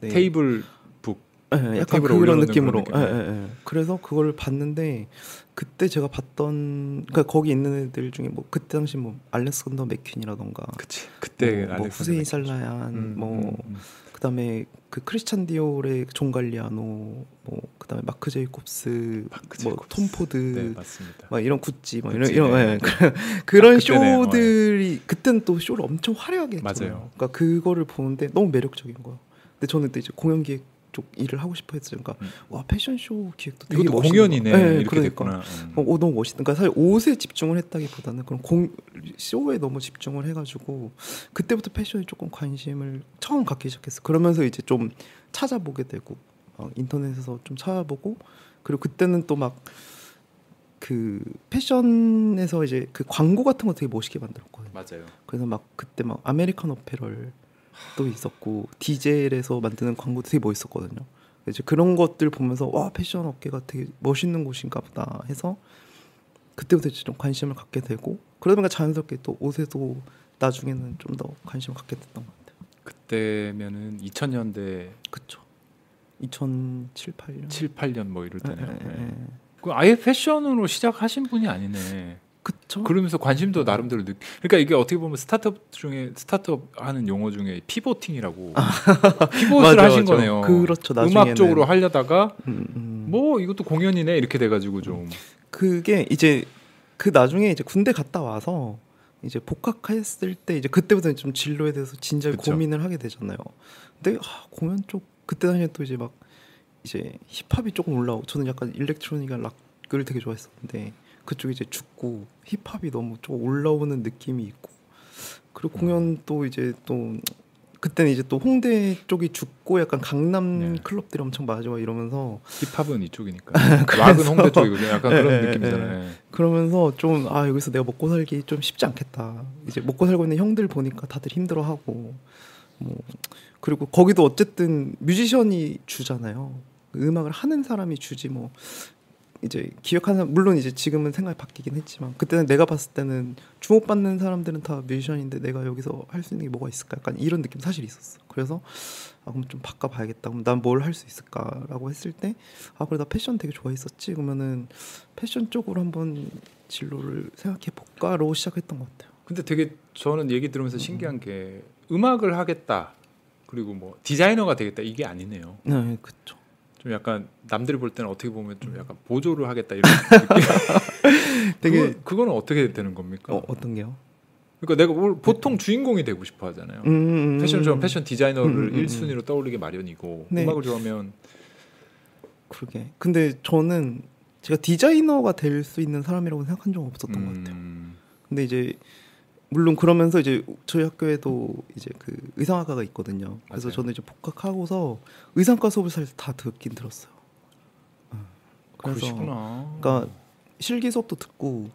B: 네.
A: table book.
B: 예, 약간 그런 느낌으로.
A: 그런
B: 예,
A: 느낌.
B: 예, 예. 그래서 그걸 봤는데 그때 제가 봤던 그러니까 거기 있는 애들 중에 뭐 그때 당시 뭐 알렉산더 맥퀸이라던가
A: 그치. 그때
B: 뭐, 뭐 후세인
A: 맥퀸.
B: 샬라얀
A: 음,
B: 뭐
A: 음, 음.
B: 그다음에 그 크리스찬 디올의 존 갈리아노 뭐 그다음에 마크 제이콥스
A: 마크
B: 뭐
A: 제이콥스.
B: 톰 포드
A: 네 맞습니다.
B: 막 이런 구찌 뭐 이런
A: 구찌,
B: 이런
A: 네.
B: 예, 그런
A: 아.
B: 쇼들이 그때는 또 쇼를 엄청 화려하게 했잖아요.
A: 맞아요.
B: 그러니까 그거를 보는데 너무 매력적인 거예요. 근데 저는 또 이제 공연 기획 쪽 일을 하고 싶어 했어요. 그러니까
A: 음.
B: 와 패션쇼 기획도 되게
A: 이것도
B: 멋있는
A: 공연이네.
B: 예,
A: 이렇게
B: 그러니까.
A: 됐구나. 음.
B: 어, 어, 너무 멋있다. 그러니까 사실 옷에 집중을 했다기보다는 그런 공 쇼에 너무 집중을 해가지고 그때부터 패션에 조금 관심을 처음 갖기 시작했어. 그러면서 이제 좀 찾아보게 되고 어, 인터넷에서 좀 찾아보고 그리고 그때는 또 막 그 패션에서 이제 그 광고 같은 거 되게 멋있게 만들었거든요.
A: 맞아요.
B: 그래서 막 그때 막 American Apparel 또 있었고 Diesel에서 만드는 광고도 되게 멋있었거든요. 이제 그런 것들 보면서 와 패션 업계가 되게 멋있는 곳인가 보다 해서 그때부터 이제 좀 관심을 갖게 되고 그러다 보니까 자연스럽게 또 옷에도 나중에는 좀 더 관심을 갖게 됐던 것 같아요.
A: 그때면은 2000년대
B: 그쵸. 2007, 8년.
A: 7, 8년 뭐 이럴
B: 예,
A: 때네요.
B: 예, 예.
A: 그 아예 패션으로 시작하신 분이 아니네.
B: 그쵸.
A: 그러면서 관심도 나름대로 느. 그러니까 이게 어떻게 보면 스타트업 중에 스타트업 하는 용어 중에 피보팅이라고 피봇을
B: 맞아,
A: 하신
B: 맞아.
A: 거네요.
B: 그렇죠. 나중에는.
A: 음악 쪽으로 하려다가
B: 음, 음.
A: 뭐 이것도 공연이네 이렇게 돼가지고 좀
B: 그게 이제 그 나중에 이제 군대 갔다 와서 이제 복학했을 때 이제 그때부터 좀 진로에 대해서
A: 그쵸.
B: 고민을 하게 되잖아요. 근데 아, 공연 쪽 그때 당시에 또 이제 막 이제 힙합이 조금 올라오고 저는 약간 일렉트로닉이랑 락을 되게 좋아했었는데 그쪽이 이제 죽고 힙합이 너무 좀 올라오는 느낌이 있고 그리고 공연 또 이제 또 그때는 이제 또 홍대 쪽이 죽고 약간 강남
A: 네.
B: 클럽들이 엄청 많아지고 이러면서
A: 힙합은 이쪽이니까 *laughs* 락은 홍대 쪽이거든요. 약간
B: 예,
A: 그런
B: 예,
A: 느낌이잖아요. 예.
B: 그러면서 좀 아 여기서 내가 먹고 살기 좀 쉽지 않겠다. 이제 먹고 살고 있는 형들 보니까 다들 힘들어하고 뭐 그리고 거기도 어쨌든 뮤지션이 주잖아요. 음악을 하는 사람이 주지 뭐 이제 기획하는 사람 물론 이제 지금은 생각이 바뀌긴 했지만 그때는 내가 봤을 때는 주목받는 사람들은 다 뮤지션인데 내가 여기서 할 수 있는 게 뭐가 있을까 약간 이런 느낌 사실 있었어. 그래서 아 그럼 좀 바꿔봐야겠다. 그럼 난 뭘 할 수 있을까라고 했을 때 아 그래 나 패션 되게 좋아했었지. 그러면은 패션 쪽으로 한번 진로를 생각해 볼까로 시작했던 것 같아요.
A: 근데 되게 저는 얘기 들으면서 신기한 게 음악을 하겠다. 그리고 뭐 디자이너가 되겠다 이게 아니네요.
B: 네, 그렇죠.
A: 좀 약간 남들이 볼 때는 어떻게 보면 좀 약간 보조를 하겠다 이런 느낌. *laughs*
B: 되게
A: 그거, 그거는 어떻게 되는 겁니까?
B: 어, 어떤 게요?
A: 그러니까 내가 뭘 보통 주인공이 되고 싶어 하잖아요.
B: 음, 음,
A: 패션을 좋아하면
B: 음.
A: 패션 디자이너를
B: 음, 음, 음,
A: 1순위로 떠올리게 마련이고
B: 네.
A: 음악을 좋아하면
B: 그러게. 근데 저는 제가 디자이너가 될 수 있는 사람이라고 생각한 적은 없었던 것 같아요.
A: 음,
B: 근데 이제 물론 그러면서 이제 저희 학교에도 이제 그 의상학과가 있거든요. 그래서
A: 맞아요.
B: 저는 이제 복학하고서 의상과 수업을 사실 다 듣긴 들었어요. 어. 그래서
A: 그러시구나.
B: 그러니까 실기 수업도 듣고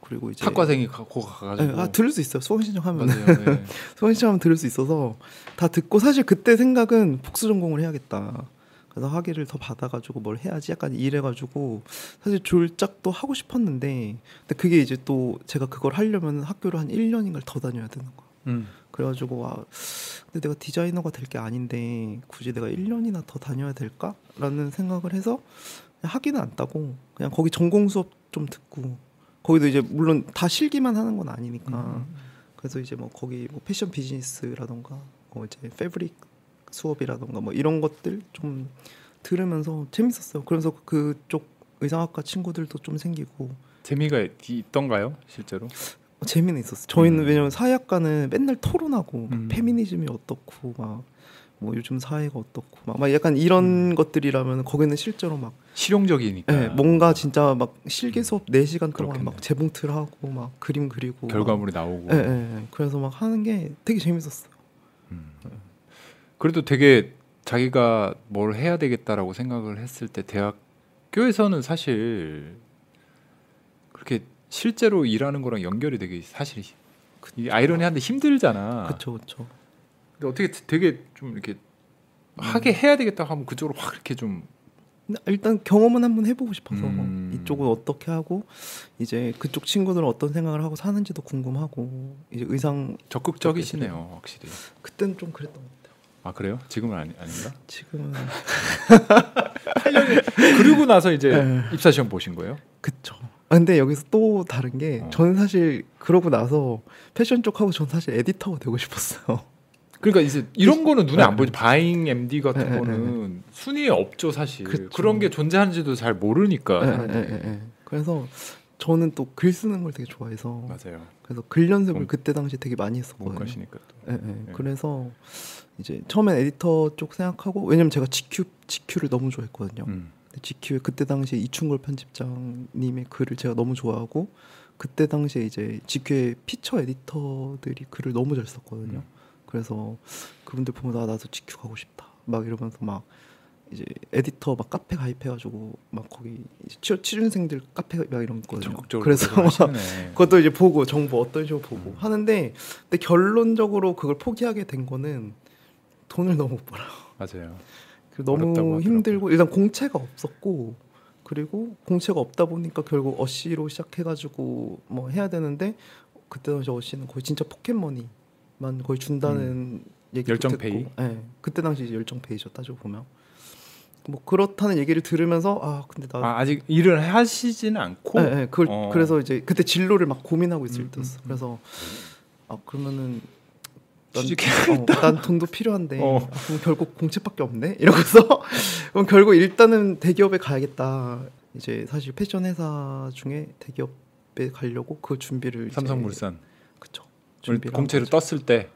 B: 그리고 이제
A: 학과생이 갖고 가가지고
B: 네, 아 들을 수 있어요. 수강 신청하면.
A: 네. *laughs*
B: 수강 신청하면 들을 수 있어서 다 듣고 사실 그때 생각은 복수 전공을 해야겠다. 그래서 학위를 더 받아가지고 뭘 해야지 약간 이래가지고 사실 졸작도 하고 싶었는데 근데 그게 이제 또 제가 그걸 하려면 학교를 한 1년인가를 더 다녀야 되는 거야.
A: 음.
B: 그래가지고 아 근데 내가 디자이너가 될 게 아닌데 굳이 내가 1년이나 더 다녀야 될까라는 생각을 해서 학위는 안 따고 그냥 거기 전공 수업 좀 듣고 거기도 이제 물론 다 실기만 하는 건 아니니까
A: 음.
B: 그래서 이제 뭐 거기 뭐 패션 비즈니스라던가 뭐 이제 패브릭 수업이라던가 뭐 이런 것들 좀 들으면서 재밌었어요. 그래서 그쪽 의상학과 친구들도 좀 생기고
A: 재미가 있던가요, 실제로?
B: 어, 재미는 있었어요. 저희는
A: 음.
B: 왜냐면 사회학과는 맨날 토론하고 막
A: 음.
B: 페미니즘이 어떻고 막 뭐 요즘 사회가 어떻고 막, 막 약간 이런
A: 음.
B: 것들이라면 거기는 실제로 막
A: 실용적이니까.
B: 예, 뭔가 진짜 막 실기 수업 4시간 동안
A: 그렇겠네.
B: 막 재봉틀 하고 막 그림 그리고 막
A: 결과물이 나오고.
B: 예, 예, 예. 그래서 막 하는 게 되게 재밌었어요.
A: 음. 그래도 되게 자기가 뭘 해야 되겠다라고 생각을 했을 때 대학교에서는 사실 그렇게 실제로 일하는 거랑 연결이 되게 사실 이 아이러니한데 힘들잖아.
B: 그렇죠, 그렇죠.
A: 근데 어떻게 되게 좀 이렇게 하게 해야 되겠다 하면 그쪽으로 확 이렇게 좀
B: 일단 경험은 한번 해보고 싶어서
A: 음.
B: 이쪽은 어떻게 하고 이제 그쪽 친구들은 어떤 생각을 하고 사는지도 궁금하고 이제 의상
A: 적극적이시네요, 확실히.
B: 그때는 좀 그랬던 것같 아
A: 그래요? 지금은 아니, 아닌가?
B: 지금은 *laughs*
A: 그리고 나서 이제
B: 네.
A: 입사 시험 보신 거예요?
B: 그쵸. 아, 근데 여기서 또 다른 게
A: 어.
B: 저는 사실 그러고 나서 패션 쪽 하고 전 사실 에디터가 되고 싶었어요.
A: 그러니까 이제 이런 거는 눈에 안
B: 네.
A: 보이지 바잉 MD 같은
B: 네, 네,
A: 거는 순위에 없죠 사실
B: 그쵸.
A: 그런 게 존재하는지도 잘 모르니까.
B: 그래서 저는 또 글 쓰는 걸 되게 좋아해서
A: 맞아요
B: 그래서 글 연습을
A: 문-
B: 그때 당시 되게 많이 했었거든요. 예, 예.
A: 네.
B: 그래서 이제 처음엔 에디터 쪽 생각하고 왜냐면 제가 GQ GQ를 너무 좋아했거든요.
A: 음.
B: GQ 그때 당시에 이충걸 편집장님의 글을 제가 너무 좋아하고 그때 당시에 이제 GQ의 피처 에디터들이 글을 너무 잘 썼거든요.
A: 음.
B: 그래서 그분들 보면 나 나도 GQ 가고 싶다. 막 이러면서 막 이제 에디터 막 카페 가입해가지고 막 거기 이제 취, 취준생들 카페 막 이런 거 있거든요.
A: 적극적으로
B: 그래서. *laughs* 그것도 이제 보고 정보 어떤 식으로 보고
A: 음.
B: 하는데 근데 결론적으로 그걸 포기하게 된 거는 돈을 너무 못 벌어요.
A: 맞아요
B: 그 너무. 힘들고 일단 공채가 없었고 그리고 공채가 없다 보니까 결국 어시로 시작해가지고 뭐 해야 되는데 그때 당시 어시는 거의 진짜 포켓머니만 거의 준다는 얘기
A: 음. 열정 페이?
B: 네, 그때 당시 열정 페이죠 따지고 보면 뭐 그렇다는 얘기를 들으면서 아 근데 나
A: 아, 아직 일을 하시지는 않고
B: 네, 네, 그걸
A: 어.
B: 그래서 이제 그때 진로를 막 고민하고 있을
A: 음,
B: 때였어.
A: 음, 음.
B: 그래서 아 그러면은 난,
A: 취직해야겠다.
B: 어, 난 돈도 *laughs* 필요한데
A: 어.
B: 아, 그럼 결국 공채밖에 없네 이러고서 *laughs* 그럼 결국 일단은 대기업에 가야겠다. 이제 사실 패션 회사 중에 대기업에 가려고 그 준비를
A: 삼성물산
B: 그쵸. 준비를 한
A: 공채를. 떴을 때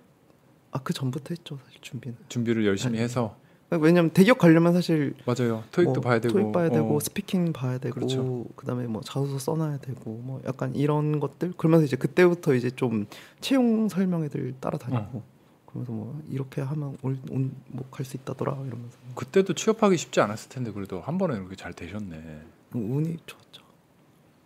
B: 아 그 전부터 했죠 사실 준비는.
A: 준비를 열심히
B: 네.
A: 해서
B: 왜냐면 대기업 가려면 사실
A: 맞아요. 토익도
B: 뭐
A: 봐야 되고
B: 토익 봐야 되고
A: 어.
B: 스피킹 봐야 되고
A: 그렇죠.
B: 그다음에 뭐 자소서 써놔야 되고 뭐 약간 이런 것들 그러면서 이제 그때부터 이제 좀 채용 설명 애들 따라다니고
A: 어.
B: 그러면서 뭐 이렇게 하면 올뭐갈 수 있다더라 이러면서
A: 그때도 취업하기 쉽지 않았을 텐데 그래도 한 번에 이렇게 잘 되셨네.
B: 뭐 운이 좋았죠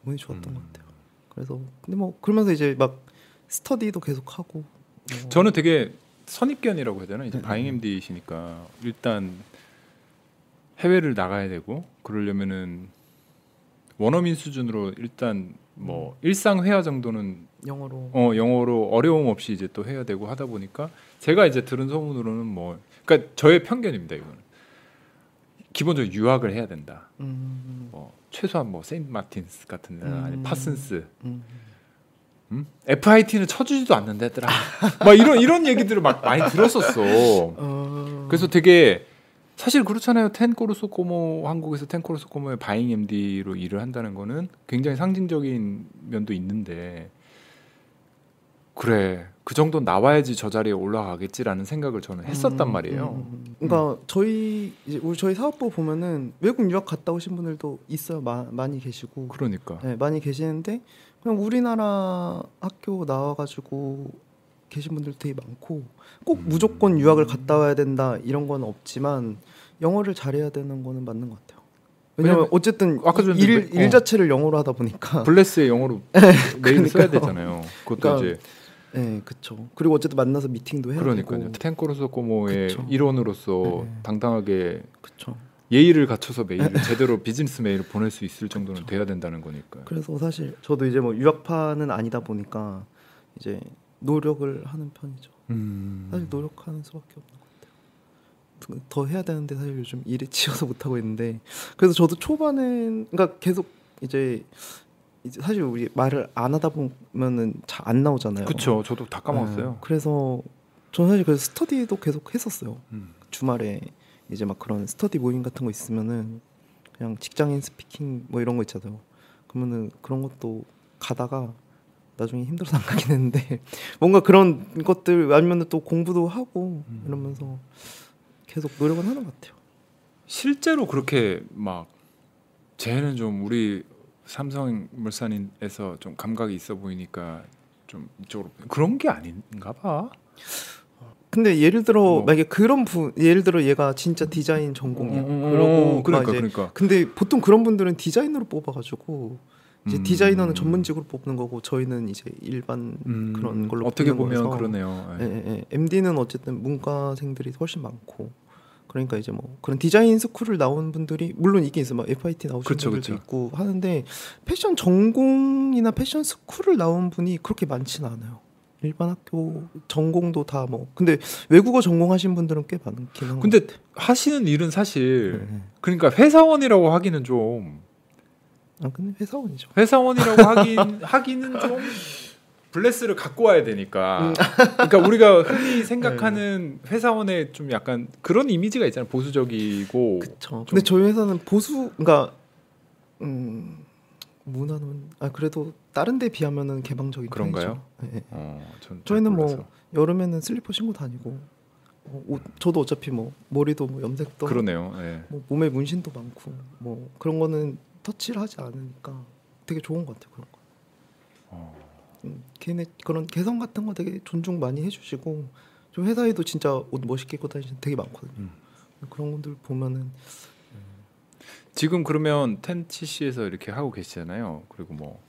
B: 운이 좋았던
A: 음.
B: 것 같아요 그래서 근데 뭐 그러면서 이제 막 스터디도 계속 하고 뭐
A: 저는 되게 선입견이라고 해야 되나? 이제
B: 네.
A: 바잉 MD시니까 일단 해외를 나가야 되고 그러려면은 원어민 수준으로 일단 뭐 일상 회화 정도는
B: 영어로.
A: 어 영어로 어려움 없이 이제 또 해야 되고 하다 보니까 제가 이제 들은 소문으로는 뭐 그러니까 저의 편견입니다 이거는. 기본적으로 유학을 해야 된다.
B: 음,
A: 뭐 최소한 뭐 Saint Martins 같은 데나 아니
B: 음.
A: Parsons.
B: 음.
A: 음? FIT는 쳐주지도 않는대더라 막 이런 이런 얘기들을 막 많이 들었었어
B: 어...
A: 그래서 되게 사실 그렇잖아요. 10 Corso Como 한국에서 텐코르소 꼬모의 바잉 MD로 일을 한다는 거는 굉장히 상징적인 면도 있는데 그래 그 정도 나와야지 저 자리에 올라가겠지라는 생각을 저는 했었단
B: 음,
A: 말이에요.
B: 음, 음. 그러니까 저희 이제 우리 저희 사업부 보면은 외국 유학 갔다 오신 분들도 있어요. 마, 많이 계시고.
A: 그러니까
B: 네, 많이 계시는데 그냥 우리나라 학교 나와가지고 계신 분들 되게 많고 꼭
A: 음.
B: 무조건 유학을 갔다 와야 된다 이런 건 없지만 영어를 잘해야 되는 거는 맞는 것 같아요. 왜냐면
A: 왜냐면
B: 어쨌든
A: 아까
B: 일,
A: 왜-
B: 일
A: 어.
B: 자체를 영어로 하다 보니까
A: 블레스의 영어로 *laughs* 메일을 써야
B: 그러니까요.
A: 되잖아요. 그것도
B: 그러니까
A: 이제
B: 네, 그쵸. 그리고 어쨌든 만나서 미팅도 해야
A: 그러니까요.
B: 되고
A: 텐코르소 꼬모의
B: 그쵸.
A: 일원으로서
B: 네.
A: 당당하게
B: 그쵸.
A: 예의를 갖춰서 메일을 *laughs* 제대로 비즈니스 메일을 보낼 수 있을 정도는 돼야 된다는 거니까.
B: 그래서 사실 저도 이제 뭐 유학파는 아니다 보니까 이제 노력을 하는 편이죠.
A: 음.
B: 사실 노력하는 수밖에 없는 것 같아요. 더- 더 해야 되는데 사실 요즘 일에 치여서 못 하고 있는데 그래서 저도 초반엔 그러니까 계속 이제 이제 사실 우리 말을 안 하다 보면은 잘 안 나오잖아요.
A: 그쵸. 저도 다 까먹었어요.
B: 네, 그래서 저는 사실 그래서 스터디도 계속 했었어요.
A: 음.
B: 주말에 이제 막 그런 스터디 모임 같은 거 있으면은 그냥 직장인 스피킹 뭐 이런 거 있잖아요. 그러면은 그런 것도 가다가 나중에 힘들어서 안 가긴 했는데 *laughs* 뭔가 그런 것들 아니면은 또 공부도 하고
A: 음.
B: 이러면서 계속 노력은 하는 것 같아요.
A: 실제로 그렇게 막 쟤는 좀 우리 삼성물산에서 좀 감각이 있어 보이니까 좀 이쪽으로 그런 게 아닌가 봐.
B: 근데 예를 들어
A: 뭐.
B: 만약에 그런 분 예를 들어 얘가 진짜 디자인 전공이야.
A: 음,
B: 그러고 막
A: 그러니까
B: 이제
A: 그러니까
B: 근데 보통 그런 분들은 디자이너로 뽑아가지고 이제
A: 음.
B: 디자이너는 전문직으로 뽑는 거고 저희는 이제 일반
A: 음,
B: 그런 걸로
A: 어떻게 보면
B: 거여서.
A: 그러네요.
B: 예,
A: 예.
B: 예, 예. MD는 어쨌든 문과생들이 훨씬 많고 그러니까 이제 뭐 그런 디자인 스쿨을 나온 분들이 물론 있긴 있어 막 FIT 나오신
A: 그쵸,
B: 분들도
A: 그쵸.
B: 있고 하는데 패션 전공이나 패션 스쿨을 나온 분이 그렇게 많지는 않아요. 일반 학교 전공도 다 뭐 근데 외국어 전공하신 분들은 꽤 많긴 한것
A: 근데 하시는 일은 사실.
B: 예, 예.
A: 그러니까 회사원이라고 하기는 좀
B: 아 근데 회사원이죠.
A: 회사원이라고 하긴 *laughs* 하기는 좀 블레스를 갖고 와야 되니까.
B: 음.
A: 그러니까 우리가 흔히 *laughs* 생각하는 회사원의 좀 약간 그런 이미지가 있잖아요. 보수적이고.
B: 그렇죠. 근데 저희 회사는 보수 그러니까 음 문화는 아 그래도 다른 데 비하면은 개방적인
A: 그런가요?
B: 편이죠. 예, 예.
A: 어,
B: 저희는 뭐
A: 몰라서.
B: 여름에는 슬리퍼 신고 다니고 어, 옷, 저도 어차피 뭐 머리도 뭐 염색도
A: 그러네요. 예.
B: 뭐 몸에 문신도 많고 뭐 그런 거는 터치를 하지 않으니까 되게 좋은 것 같아요 그런 거.
A: 어.
B: 음, 걔네 그런 개성 같은 거 되게 존중 많이 해주시고 좀 회사에도 진짜 옷 멋있게 입고 다니시는 되게 많거든요.
A: 음.
B: 그런 분들 보면은
A: 지금 그러면 텐치시에서 이렇게 하고 계시잖아요. 그리고 뭐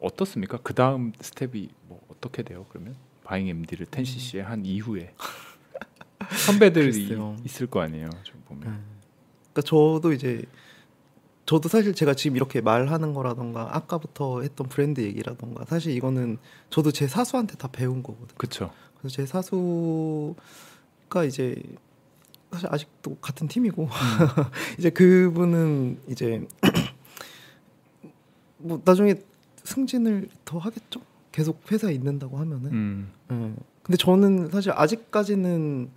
A: 어떻습니까? 그 다음 스텝이 뭐 어떻게 돼요? 그러면 바잉 MD를 텐시시에 한 이후에 *laughs* 선배들이
B: 글쎄요.
A: 있을 거 아니에요. 좀 보면.
B: 그러니까 저도 이제 저도 사실 제가 지금 이렇게 말하는 거라던가 아까부터 했던 브랜드 얘기라던가 사실 이거는 저도 제 사수한테 다 배운 거거든요.
A: 그렇죠.
B: 그래서 제 사수가 이제 사실 아직도 같은 팀이고 *laughs* 이제 그분은 이제 *clears throat* 뭐 나중에 승진을 더 하겠죠. 계속 회사에 있는다고 하면은.
A: 음.
B: 예. 근데 저는 사실 아직까지는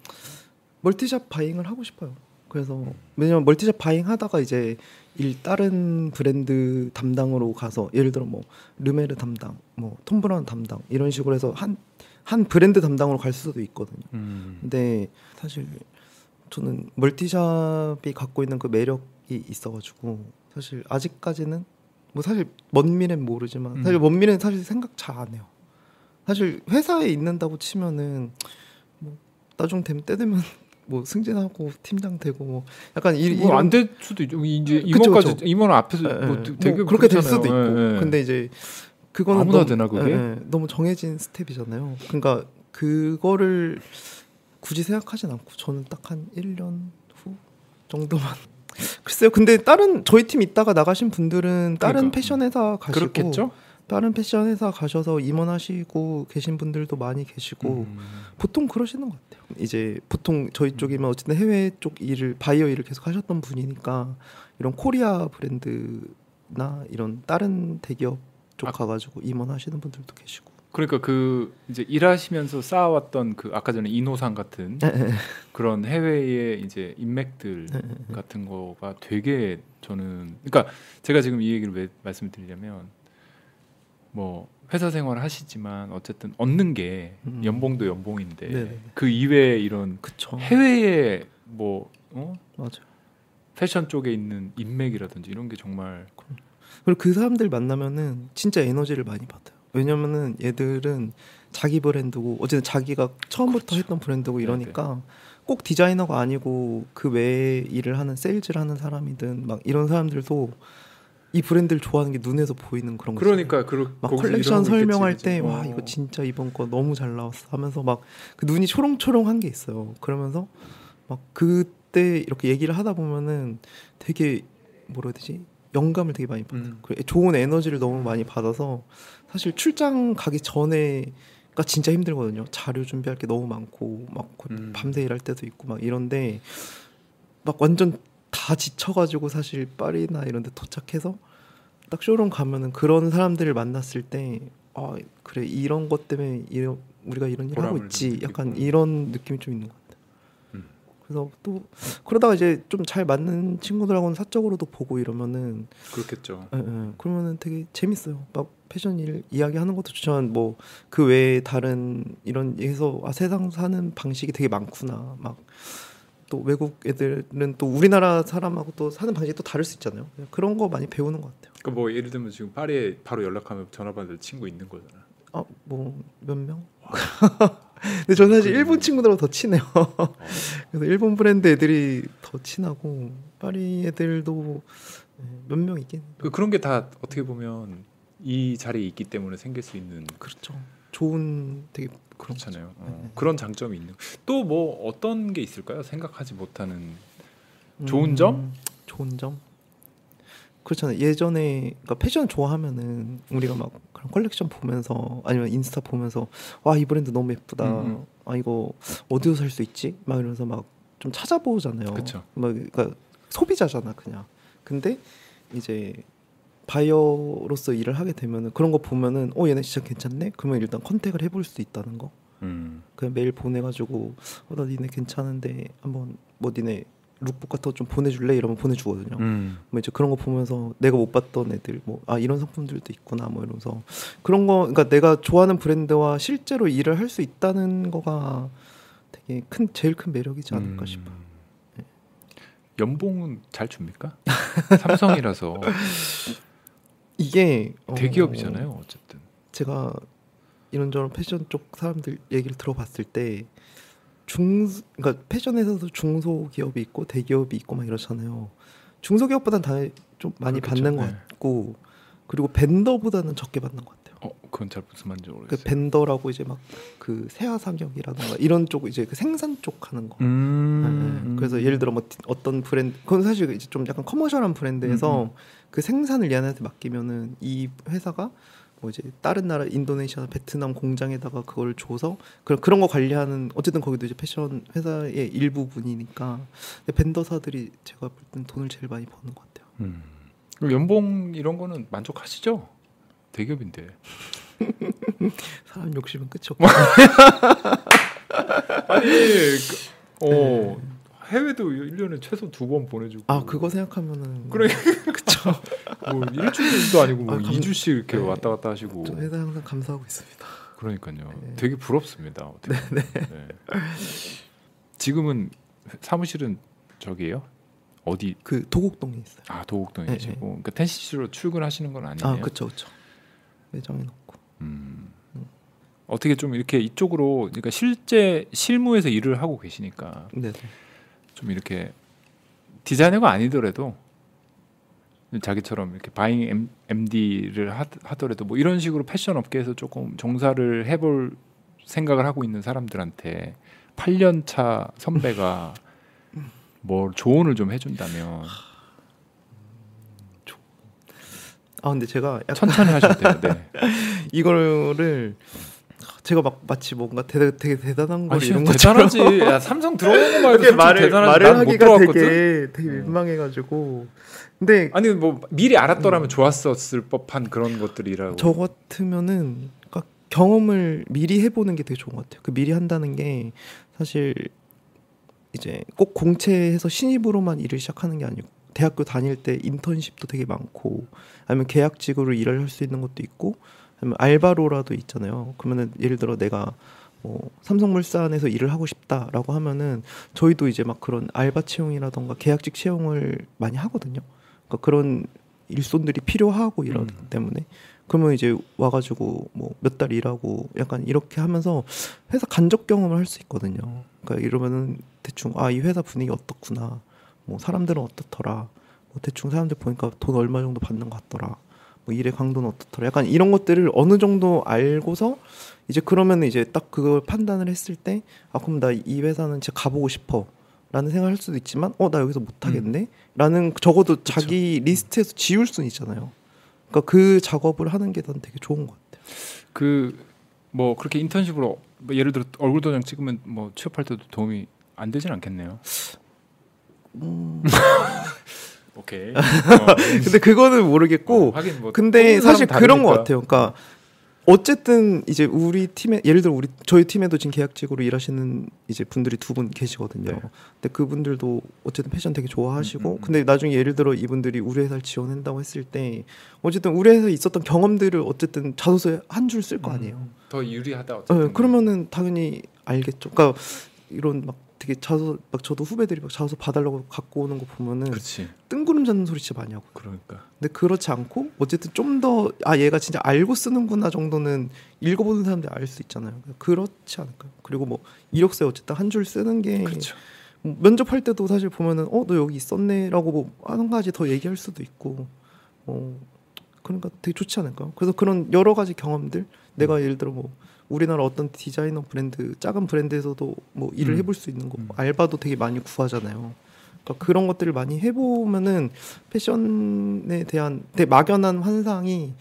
B: 멀티샵 바잉을 하고 싶어요. 그래서 왜냐면 멀티샵 바잉 하다가 이제 일 다른 브랜드 담당으로 가서 예를 들어 뭐 르메르 담당, 뭐 톰브라운 담당 이런 식으로 해서 한한 브랜드 담당으로 갈 수도 있거든요.
A: 음.
B: 근데 사실 저는 멀티샵이 갖고 있는 그 매력이 있어가지고 사실 아직까지는 뭐 사실 먼 미래는 모르지만
A: 음.
B: 사실 먼 미래는 사실 생각 잘 안 해요. 사실 회사에 있는다고 치면은 뭐 나중 되면 때 되면 *laughs* 뭐 승진하고 팀장 되고 뭐 약간 이,
A: 뭐
B: 이런
A: 안될 수도 있죠. 이제
B: 그쵸.
A: 임원 앞에서
B: 예,
A: 뭐
B: 예.
A: 되게
B: 뭐 그렇게 될
A: 그렇잖아요.
B: 수도 있고
A: 예, 예.
B: 근데 이제 그거는
A: 아무나
B: 너무,
A: 되나, 그게?
B: 너무 정해진 스텝이잖아요. 그러니까 그거를 굳이 생각하진 않고 저는 딱 한 1년 후 정도만 *laughs* 글쎄요. 근데 다른 저희 팀 있다가 나가신 분들은 다른
A: 그러니까.
B: 패션 회사 가시고
A: 그렇겠죠.
B: 다른 패션 회사 가셔서 임원하시고 계신 분들도 많이 계시고
A: 음.
B: 보통 그러시는 것 같아요. 이제 보통 저희 쪽이면 어쨌든 해외 쪽 일을 바이어 일을 계속 하셨던 분이니까 이런 코리아 브랜드나 이런 다른 대기업 쪽
A: 아.
B: 가가지고 임원하시는 분들도 계시고.
A: 그러니까 그 이제 일하시면서 쌓아왔던 그 아까 전에 이노상 같은
B: 예,
A: 그런 해외의 이제 인맥들 같은 거가 되게 저는 그러니까 제가 지금 이 얘기를 왜 말씀을 드리냐면 뭐 회사 생활을 하시지만 어쨌든 얻는 게
B: 음.
A: 연봉도 연봉인데
B: 네네.
A: 그 이외에 이런
B: 그쵸.
A: 해외에 뭐 어?
B: 맞아요.
A: 패션 쪽에 있는 인맥이라든지 이런 게 정말
B: 그리고 그 사람들 만나면은 진짜 에너지를 많이 받아요. 왜냐면은 얘들은 자기 브랜드고 어쨌든 자기가 처음부터 했던 브랜드고 이러니까 꼭 디자이너가 아니고 그 외에 일을 하는 세일즈를 하는 사람이든 막 이런 사람들도 이 브랜드를 좋아하는 게 눈에서 보이는 그런 거 있잖아요.
A: 그러니까
B: 그막 컬렉션 설명할 때 와 이거 진짜 이번 거 너무 잘 나왔어 하면서 막 그 눈이 초롱초롱한 게 있어요. 그러면서 막 그때 이렇게 얘기를 하다 보면은 되게 뭐라 해야 되지 영감을 되게 많이 받아요.
A: 음.
B: 좋은 에너지를 너무 많이 받아서 사실 출장 가기 전에가 진짜 힘들거든요. 자료 준비할 게 너무 많고 막
A: 음.
B: 밤새 일할 때도 있고 막 이런데 막 완전 다 지쳐가지고 사실 파리나 이런 데 도착해서 딱 쇼룸 가면은 그런 사람들을 만났을 때 아 그래 이런 것 때문에 이런 우리가 이런 일 하고 있지. 약간 이런 느낌이 좀 있는 것 같아요.
A: 음.
B: 그래서 또 그러다가 이제 좀 잘 맞는 친구들하고는 사적으로도 보고 이러면은
A: 그렇겠죠.
B: 예, 예. 그러면은 되게 재밌어요. 막 패션 일 이야기하는 것도 좋지만 뭐 그 외에 다른 이런 해서 아 세상 사는 방식이 되게 많구나. 막 또 외국 애들은 또 우리나라 사람하고 또 사는 방식이 또 다를 수 있잖아요. 그런 거 많이 배우는 것 같아요.
A: 그러니까 뭐 예를 들면 지금 파리에 바로 연락하면 전화 받을 친구 있는 거잖아.
B: 아뭐 몇 명? *laughs* 근데 저는 사실 일본 친구들하고 더 친해요. *laughs* 그래서 일본 브랜드 애들이 더 친하고 파리 애들도 예, 몇명 있긴.
A: 그 그런 게 다 어떻게 보면 이 자리에 있기 때문에 생길 수 있는
B: 그렇죠. 좋은 되게
A: 그렇잖아요. 어,
B: 네.
A: 그런 장점이 있는. 또 뭐 어떤 게 있을까요? 생각하지 못하는
B: 음,
A: 좋은 점?
B: 좋은 점? 그렇잖아요. 예전에 그러니까 패션 좋아하면은 우리가 막 그런 컬렉션 보면서 아니면 인스타 보면서 와 이 브랜드 너무 예쁘다.
A: 음, 음.
B: 아 이거 어디서 살 수 있지? 막 이러면서 막 좀 찾아보잖아요.
A: 그쵸.
B: 막 그러니까 소비자잖아 그냥. 근데 이제 바이어로서 일을 하게 되면은 그런 거 보면은 어 얘네 진짜 괜찮네. 그러면 일단 contact을 해볼 수 있다는 거.
A: 음.
B: 그냥 메일 보내가지고 어, 나 니네 괜찮은데 한번 뭐 니네 룩북 같은 거 좀 보내줄래 이러면 보내주거든요.
A: 음.
B: 뭐 이제 그런 거 보면서 내가 못 봤던 애들 뭐 아 이런 상품들도 있구나 뭐 이러면서 그런 거 그러니까 내가 좋아하는 브랜드와 실제로 일을 할 수 있다는 거가 되게 큰 제일 큰 매력이지 않을까
A: 음.
B: 싶어요.
A: 연봉은 잘 줍니까? 삼성이라서 *laughs*
B: 이게 어,
A: 대기업이잖아요. 어쨌든.
B: 제가 이런저런 패션 쪽 사람들 얘기를 들어봤을 때 중, 그러니까 패션 회사도 중소기업이 있고 대기업이 있고 막 이렇잖아요. 중소기업보다는 다좀 많이
A: 그렇겠죠.
B: 받는 것
A: 네.
B: 같고 그리고 벤더보다는 적게 받는 것 같아요.
A: 어, 그건 잘 무슨 말인지
B: 그
A: 모르겠어요.
B: 벤더라고 이제 막 그 세화 상역이라든가 이런 쪽 이제 그 생산 쪽 하는 거.
A: 음.
B: 네, 네. 그래서 예를 들어 뭐 디- 어떤 브랜드 그건 사실 이제 좀 약간 커머셜한 브랜드에서
A: 음,
B: 그 생산을 얘한테 맡기면은 이 회사가 뭐 이제 다른 나라 인도네시아, 베트남 공장에다가 그걸 줘서 그런 그런 거 관리하는 어쨌든 거기도 이제 패션 회사의 일부분이니까 근데 벤더사들이 제가 볼 땐 돈을 제일 많이 버는 것 같아요.
A: 음. 연봉 이런 거는 만족하시죠? 대기업인데. *laughs*
B: 사람 욕심은 끝이 없고. *laughs*
A: 아니, 그, 어, 해외도 1년에 최소 두 번 보내주고.
B: 아 그거 생각하면은
A: 그래. *laughs*
B: 그쵸.
A: 뭐 일주일도 아니고 뭐
B: 아, 감-
A: 2주씩 이렇게
B: 네.
A: 왔다 갔다 하시고.
B: 저 회사 항상 감사하고 있습니다.
A: 그러니까요.
B: 네.
A: 되게 부럽습니다. 어떻게. 네. 지금은 사무실은 저기예요? 어디?
B: 그 도곡동에 있어요.
A: 아 도곡동에
B: 네,
A: 계시고. 그러니까 텐시스로 출근하시는 건 아니에요.
B: 아 그쵸 그쵸. 매장에 놓고.
A: 음. 어떻게 좀 이렇게 이쪽으로 그러니까 실제 실무에서 일을 하고 계시니까
B: 네네.
A: 좀 이렇게 디자이너가 아니더라도 자기처럼 이렇게 바잉 MD를 하, 하더라도 뭐 이런 식으로 패션 업계에서 조금 종사를 해볼 생각을 하고 있는 사람들한테 8년 차 선배가 *laughs* 뭐 조언을 좀 해준다면
B: 아 근데 제가
A: 천천히 돼요. 네. *laughs*
B: 이거를 제가 막 마치 뭔가 되게, 되게 대단한 걸
A: 아,
B: 이런
A: 대단하지.
B: 것처럼
A: 야, 삼성 들어오는 *laughs* 거 말고
B: 이렇게 말을
A: 대단하지.
B: 말을 하기가. 되게 되게
A: 어.
B: 민망해가지고 근데
A: 아니 뭐 미리 알았더라면 좋았었을 법한 그런 것들이라고.
B: 저 같으면은 그러니까 경험을 미리 해보는 게 되게 좋은 것 같아요. 그 미리 한다는 게 사실 이제 꼭 공채에서 신입으로만 일을 시작하는 게 아니고 대학교 다닐 때 인턴십도 되게 많고 아니면 계약직으로 일을 할 수 있는 것도 있고 아니면 알바로라도 있잖아요. 그러면은 예를 들어 내가 뭐 삼성물산에서 일을 하고 싶다라고 하면은 저희도 이제 막 그런 알바 채용이라던가 계약직 채용을 많이 하거든요. 그러니까 그런 일손들이 필요하고 이러기
A: 음.
B: 때문에 그러면 이제 와가지고 뭐 몇 달 일하고 약간 이렇게 하면서 회사 간접 경험을 할 수 있거든요. 그러니까 이러면은 대충 아 이 회사 분위기 어떻구나, 뭐 사람들은 어떻더라, 뭐 대충 사람들 보니까 돈 얼마 정도 받는 것 같더라, 뭐 일의 강도는 어떻더라, 약간 이런 것들을 어느 정도 알고서 이제 그러면 이제 딱 그걸 판단을 했을 때 아 그럼 나 이 회사는 진짜 가보고 싶어. 라는 생각을 할 수도 있지만 어 나 여기서 못 하겠네? 라는 적어도 자기 리스트에서 지울 수는 있잖아요. 그러니까 그 작업을 하는 게 난 되게 좋은 것 같아요.
A: 그 뭐 그렇게 인턴십으로 뭐 예를 들어 얼굴 도장 찍으면 뭐 취업할 때도 도움이 안 되진 않겠네요.
B: 음,
A: 오케이. *laughs*
B: 근데 그거는 모르겠고
A: 하긴 뭐
B: 근데 사실 그런 것. 같아요 그러니까 어쨌든 이제 우리 팀에 예를 들어 우리 저희 팀에도 지금 계약직으로 일하시는 이제 분들이 두 분 계시거든요.
A: 네.
B: 근데 그분들도 어쨌든 패션 되게 좋아하시고
A: 음, 음, 음.
B: 근데 나중에 예를 들어 이분들이 우리 회사를 지원한다고 했을 때 어쨌든 우리 회사에 있었던 경험들을 어쨌든 자소서에 한 줄 쓸 거 아니에요.
A: 음, 더 유리하다 어쨌든.
B: 네, 그러면은 당연히 알겠죠. 그러니까 이런 막 되게 자소 막 저도 후배들이 막 자소서 봐달라고 갖고 오는 거 보면은
A: 그렇지.
B: 뜬구름 잡는 소리 진짜 많이 하고.
A: 그러니까.
B: 근데 그렇지 않고 어쨌든 좀 더 아 얘가 진짜 알고 쓰는구나 정도는 읽어보는 사람들이 알 수 있잖아요. 그렇지 않을까요? 그리고 뭐 이력서에 어쨌든 한 줄 쓰는 게
A: 그렇죠.
B: 뭐 면접할 때도 사실 보면은 어 너 여기 있었네라고 뭐 한 가지 더 얘기할 수도 있고 어 그러니까 되게 좋지 않을까요? 그래서 그런 여러 가지 경험들 내가
A: 음.
B: 예를 들어 뭐 우리나라 어떤 디자이너 브랜드 작은 브랜드에서도 뭐 일을
A: 음.
B: 해볼 수 있는 거
A: 음.
B: 알바도 되게 많이 구하잖아요. 그러니까 그런 것들을 많이 해보면은 패션에 대한 되게 막연한 환상이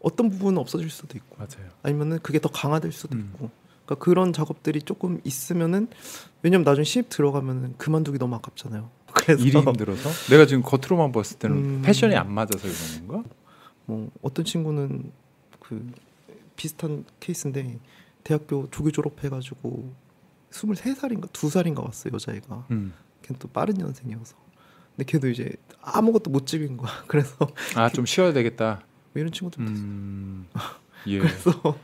B: 어떤 부분은 없어질 수도 있고
A: 맞아요.
B: 아니면은 그게 더 강화될 수도
A: 음.
B: 있고 그러니까 그런 작업들이 조금 있으면은 왜냐면 나중에 신입 들어가면은 그만두기 너무 아깝잖아요. *laughs* 그래서
A: 일이 힘들어서 내가 지금 겉으로만 봤을 때는
B: 음.
A: 패션이 안 맞아서 이러는 건가?
B: 뭐 어떤 친구는 그 비슷한 케이스인데 대학교 조교 졸업해가지고 23살인가 2살인가 왔어요 여자애가
A: 음.
B: 걔는 또 빠른 년생이어서 근데 걔도 이제 아무것도 못 집인 거야 *laughs* 그래서
A: 아 좀 쉬어야 되겠다.
B: 뭐 이런 친구들 도
A: 음. 예. *laughs*
B: 그래서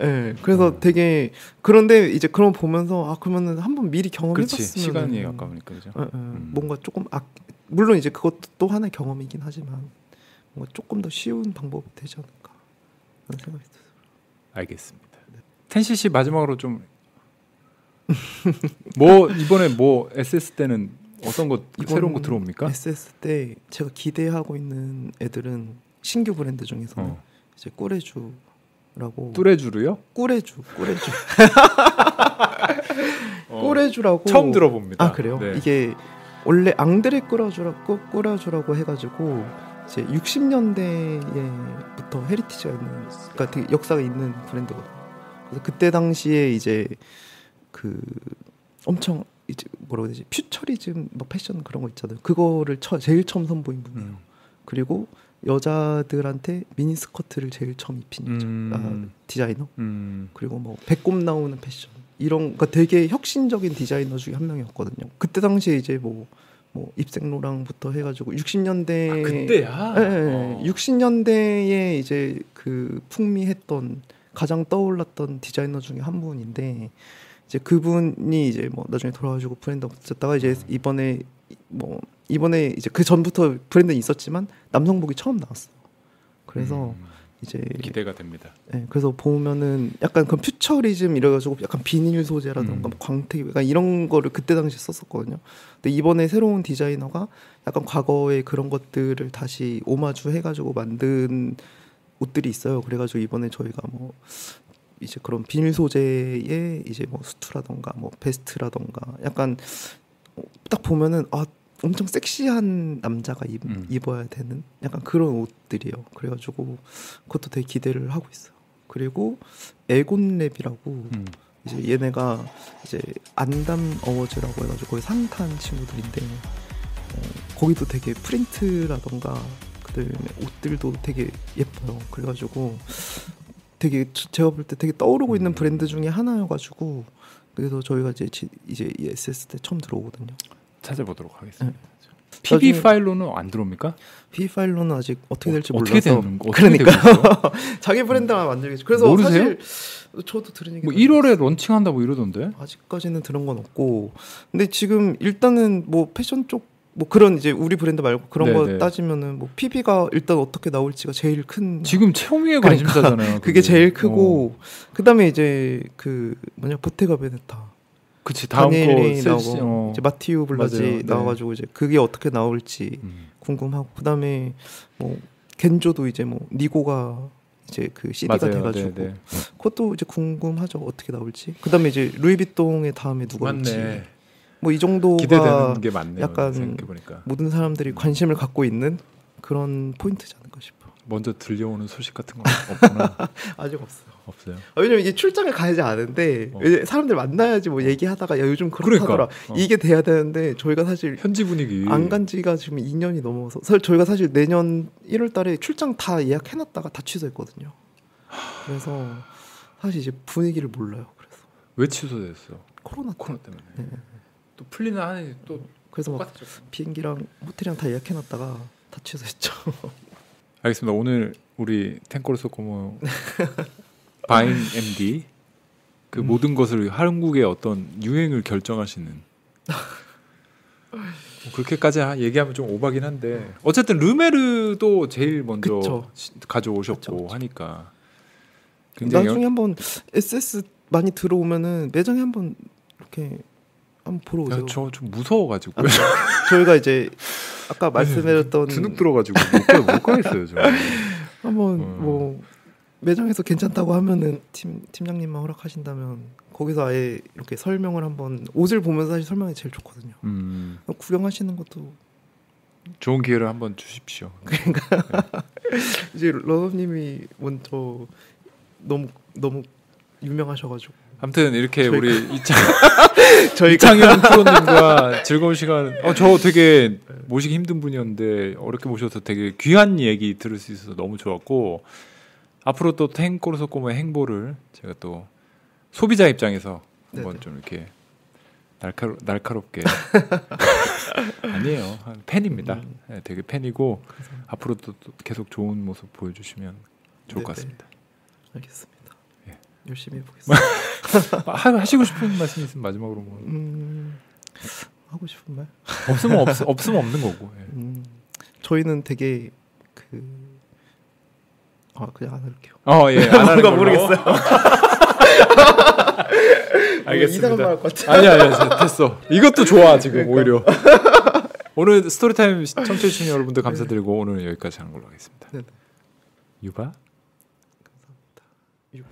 B: 예 그래서
A: 음.
B: 되게 그런데 이제 그런 거 보면서 아 그러면은 한번 미리 경험해봤으면.
A: 시간이 아까우니까 그죠.
B: 예, 예.
A: 음.
B: 뭔가 조금 아 물론 이제 그것도 또 하나의 경험이긴 하지만 뭔가 조금 더 쉬운 방법이 되지 않을까 하는 생각이 들어요.
A: 알겠습니다. 텐시 씨 마지막으로 좀 *laughs* 뭐 이번에 뭐 SS 때는 어떤 거 새로운 거 들어옵니까?
B: SS 때 제가 기대하고 있는 애들은 신규 브랜드 중에서는
A: 어.
B: 이제 Courrèges라고
A: 뚜레주르요?
B: Courrèges Courrèges
A: 어. *laughs* *laughs*
B: Courrèges라고
A: 처음 들어봅니다.
B: 아 그래요?
A: 네.
B: 이게 원래 André Courrèges라고 Courrèges라고 해가지고 이제 60년대에부터 heritage가 있는 그러니까 되게 역사가 있는 브랜드거든요. 그래서 그때 당시에 이제 그 엄청 이제 뭐라고 해야 되지 퓨처리즘 뭐 패션 그런 거 있잖아요. 그거를 처, 제일 처음 선보인 분이에요.
A: 음.
B: 그리고 여자들한테 미니 스커트를 제일 처음 입힌 여자
A: 음.
B: 아, 디자이너.
A: 음.
B: 그리고 뭐 배꼽 나오는 패션 이런 그러니까 되게 혁신적인 디자이너 중에 한 명이었거든요. 그때 당시에 이제 뭐 뭐 입생로랑부터 해가지고 60년대
A: 아, 그때야.
B: 예, 예,
A: 어.
B: 60년대에 이제 그 풍미했던 가장 떠올랐던 디자이너 중에 한 분인데 이제 그분이 이제 뭐 나중에 돌아가지고 브랜드 없었다가 이제 이번에 뭐 이번에 이제 그 전부터 브랜드는 있었지만 남성복이 처음 나왔어요. 그래서
A: 음,
B: 이제
A: 기대가 됩니다.
B: 예, 그래서 보면은 약간 그 퓨처리즘 이래가지고 약간 비닐 소재라던가
A: 음.
B: 뭐 광택 약간 이런 거를 그때 당시 에 썼었거든요. 근데 이번에 새로운 디자이너가 약간 과거의 그런 것들을 다시 오마주 해가지고 만든 옷들이 있어요. 그래가지고 이번에 저희가 뭐 이제 그런 비닐 소재의 이제 뭐 수트라던가 뭐 베스트라던가 약간 어, 딱 보면은 아 엄청 섹시한 남자가 입,
A: 음.
B: 입어야 되는 약간 그런 옷들이에요. 그래가지고 그것도 되게 기대를 하고 있어요. 그리고 에곤랩이라고
A: 음.
B: 이제 얘네가 이제 안담 어워즈라고 해가지고 거기 상탄 친구들인데 어, 거기도 되게 프린트라던가 그다음에 옷들도 되게 예뻐요. 그래가지고 되게 저- 제가 볼 때 되게 떠오르고 있는 브랜드 중에 하나여가지고 그래서 저희가 이제 지- 이제 이 SS 때 처음 들어오거든요.
A: 찾아보도록 하겠습니다.
B: 네.
A: PB
B: 나중에-
A: 파일로는 안 들어옵니까?
B: P 파일로는 아직 어떻게 될지
A: 어,
B: 몰라서
A: 어떻게 되는 거?
B: 그러니까? *laughs* 자기 브랜드만 만들겠죠. 그래서
A: 모르세요?
B: 사실 저도 들은 얘기
A: 뭐 1월에 런칭한다 뭐 이러던데.
B: 아직까지는 들은 건 없고 근데 지금 일단은 뭐 패션 쪽 뭐 그런 이제 우리 브랜드 말고 그런
A: 네,
B: 거
A: 네.
B: 따지면은 뭐 PB가 일단 어떻게 나올지가 제일 큰
A: 지금 최홍위의
B: 그러니까 *laughs*
A: 관심사잖아요.
B: 그게 제일
A: 어.
B: 크고 그다음에 이제 그 뭐냐 보테가 베네타
A: 그치 다음 거
B: 나오고
A: 어.
B: 이제 마티우 블라지
A: 맞아요. 네.
B: 나와가지고 이제 그게 어떻게 나올지
A: 음.
B: 궁금하고 그다음에 뭐 겐조도 이제 뭐 니고가 이제 그 CD가
A: 맞아요.
B: 돼가지고
A: 네, 네.
B: 그것도 이제 궁금하죠 어떻게 나올지 그다음에 이제 루이비통의 다음에 누가 올지. 뭐 이 정도가
A: 기대되는 게 많네요.
B: 약간
A: 생각해 보니까
B: 모든 사람들이 관심을 갖고 있는 그런 포인트지 않을까 싶어.
A: 먼저 들려오는 소식 같은 건 없구나. *laughs*
B: 아직 없어요.
A: 없어요.
B: 아, 왜냐면 이게 출장을 가야지 않은데
A: 어.
B: 사람들 만나야지 뭐 얘기하다가 야 요즘 그렇다더라.
A: 그러니까. 어.
B: 이게 돼야 되는데 저희가 사실
A: 현지 분위기
B: 안 간 지가 지금 2년이 넘어서 사실 저희가 사실 내년 1월 달에 출장 다 예약해 놨다가 다 취소했거든요. 그래서 사실 이제 분위기를 몰라요. 그래서
A: 왜 취소됐어?
B: 코로나
A: 코로나 때문에.
B: 네.
A: 또 풀리는 한이 또
B: 그래서 막
A: 똑같죠.
B: 비행기랑 호텔이랑 다 예약해 놨다가 다 취소했죠. *laughs*
A: 알겠습니다. 오늘 우리 탱코르소 코모 *laughs* 바인 MD 그
B: 음.
A: 모든 것을 한국의 어떤 유행을 결정하시는 뭐 그렇게까지 하- 얘기하면 좀 오바긴 한데 어쨌든 르메르도 제일 먼저
B: 그쵸.
A: 시- 가져오셨고
B: 그쵸, 그쵸.
A: 하니까 굉장히
B: 나중에 한번 SS 많이 들어오면은 매장에 한번 이렇게 한번 보러 오세요.
A: 저좀 무서워가지고
B: 아, 저희가 이제 아까 말씀드렸던
A: 주눅 들어가지고 못, 가, 못 가겠어요 저.
B: 한번
A: 음.
B: 뭐 매장에서 괜찮다고 하면은 팀 팀장님만 허락하신다면 거기서 아예 이렇게 설명을 한번 옷을 보면서 사실 설명이 제일 좋거든요.
A: 음,
B: 구경하시는 것도
A: 좋은 기회를 한번 주십시오. *laughs*
B: 이제 러너님이 먼저 너무 너무 유명하셔가지고
A: 아무튼 이렇게
B: 저희가-
A: 우리 *laughs* 이창
B: 저희가
A: 이창현 프로님과 즐거운 시간. 어, 저 되게 모시기 힘든 분이었는데 어렵게 모셔서 되게 귀한 얘기 들을 수 있어서 너무 좋았고 앞으로 또 탱코르소 꼬모의 행보를 제가 또 소비자 입장에서 한번
B: 네네.
A: 좀 이렇게 날카로, 날카롭게 *laughs* 아니에요 한 팬입니다.
B: 음.
A: 네, 되게 팬이고 앞으로 또, 또 계속 좋은 모습 보여주시면 좋을 것
B: 네네.
A: 같습니다.
B: 알겠습니다.
A: 예.
B: 열심히 해보겠습니다. *laughs*
A: 하, 하시고 싶은 말씀 있으면 마지막으로 뭐
B: 음, 하고 싶은 말?
A: 없으면 없, 없으면 없는 거고. 예.
B: 음, 저희는 되게 그 아, 그냥 안 할게요.
A: 어, 예. 안 하는.
B: 모르겠어요. *laughs*
A: 알겠습니다.
B: 이상한 말할 것 같아.
A: 아니 아니 아니, 됐어. 이것도 좋아 지금
B: 그러니까.
A: 오히려. *laughs* 오늘 스토리타임 청취해 주신 여러분들 감사드리고 오늘 여기까지 하는 걸로 하겠습니다.
B: 네네.
A: 유바.
B: 유바.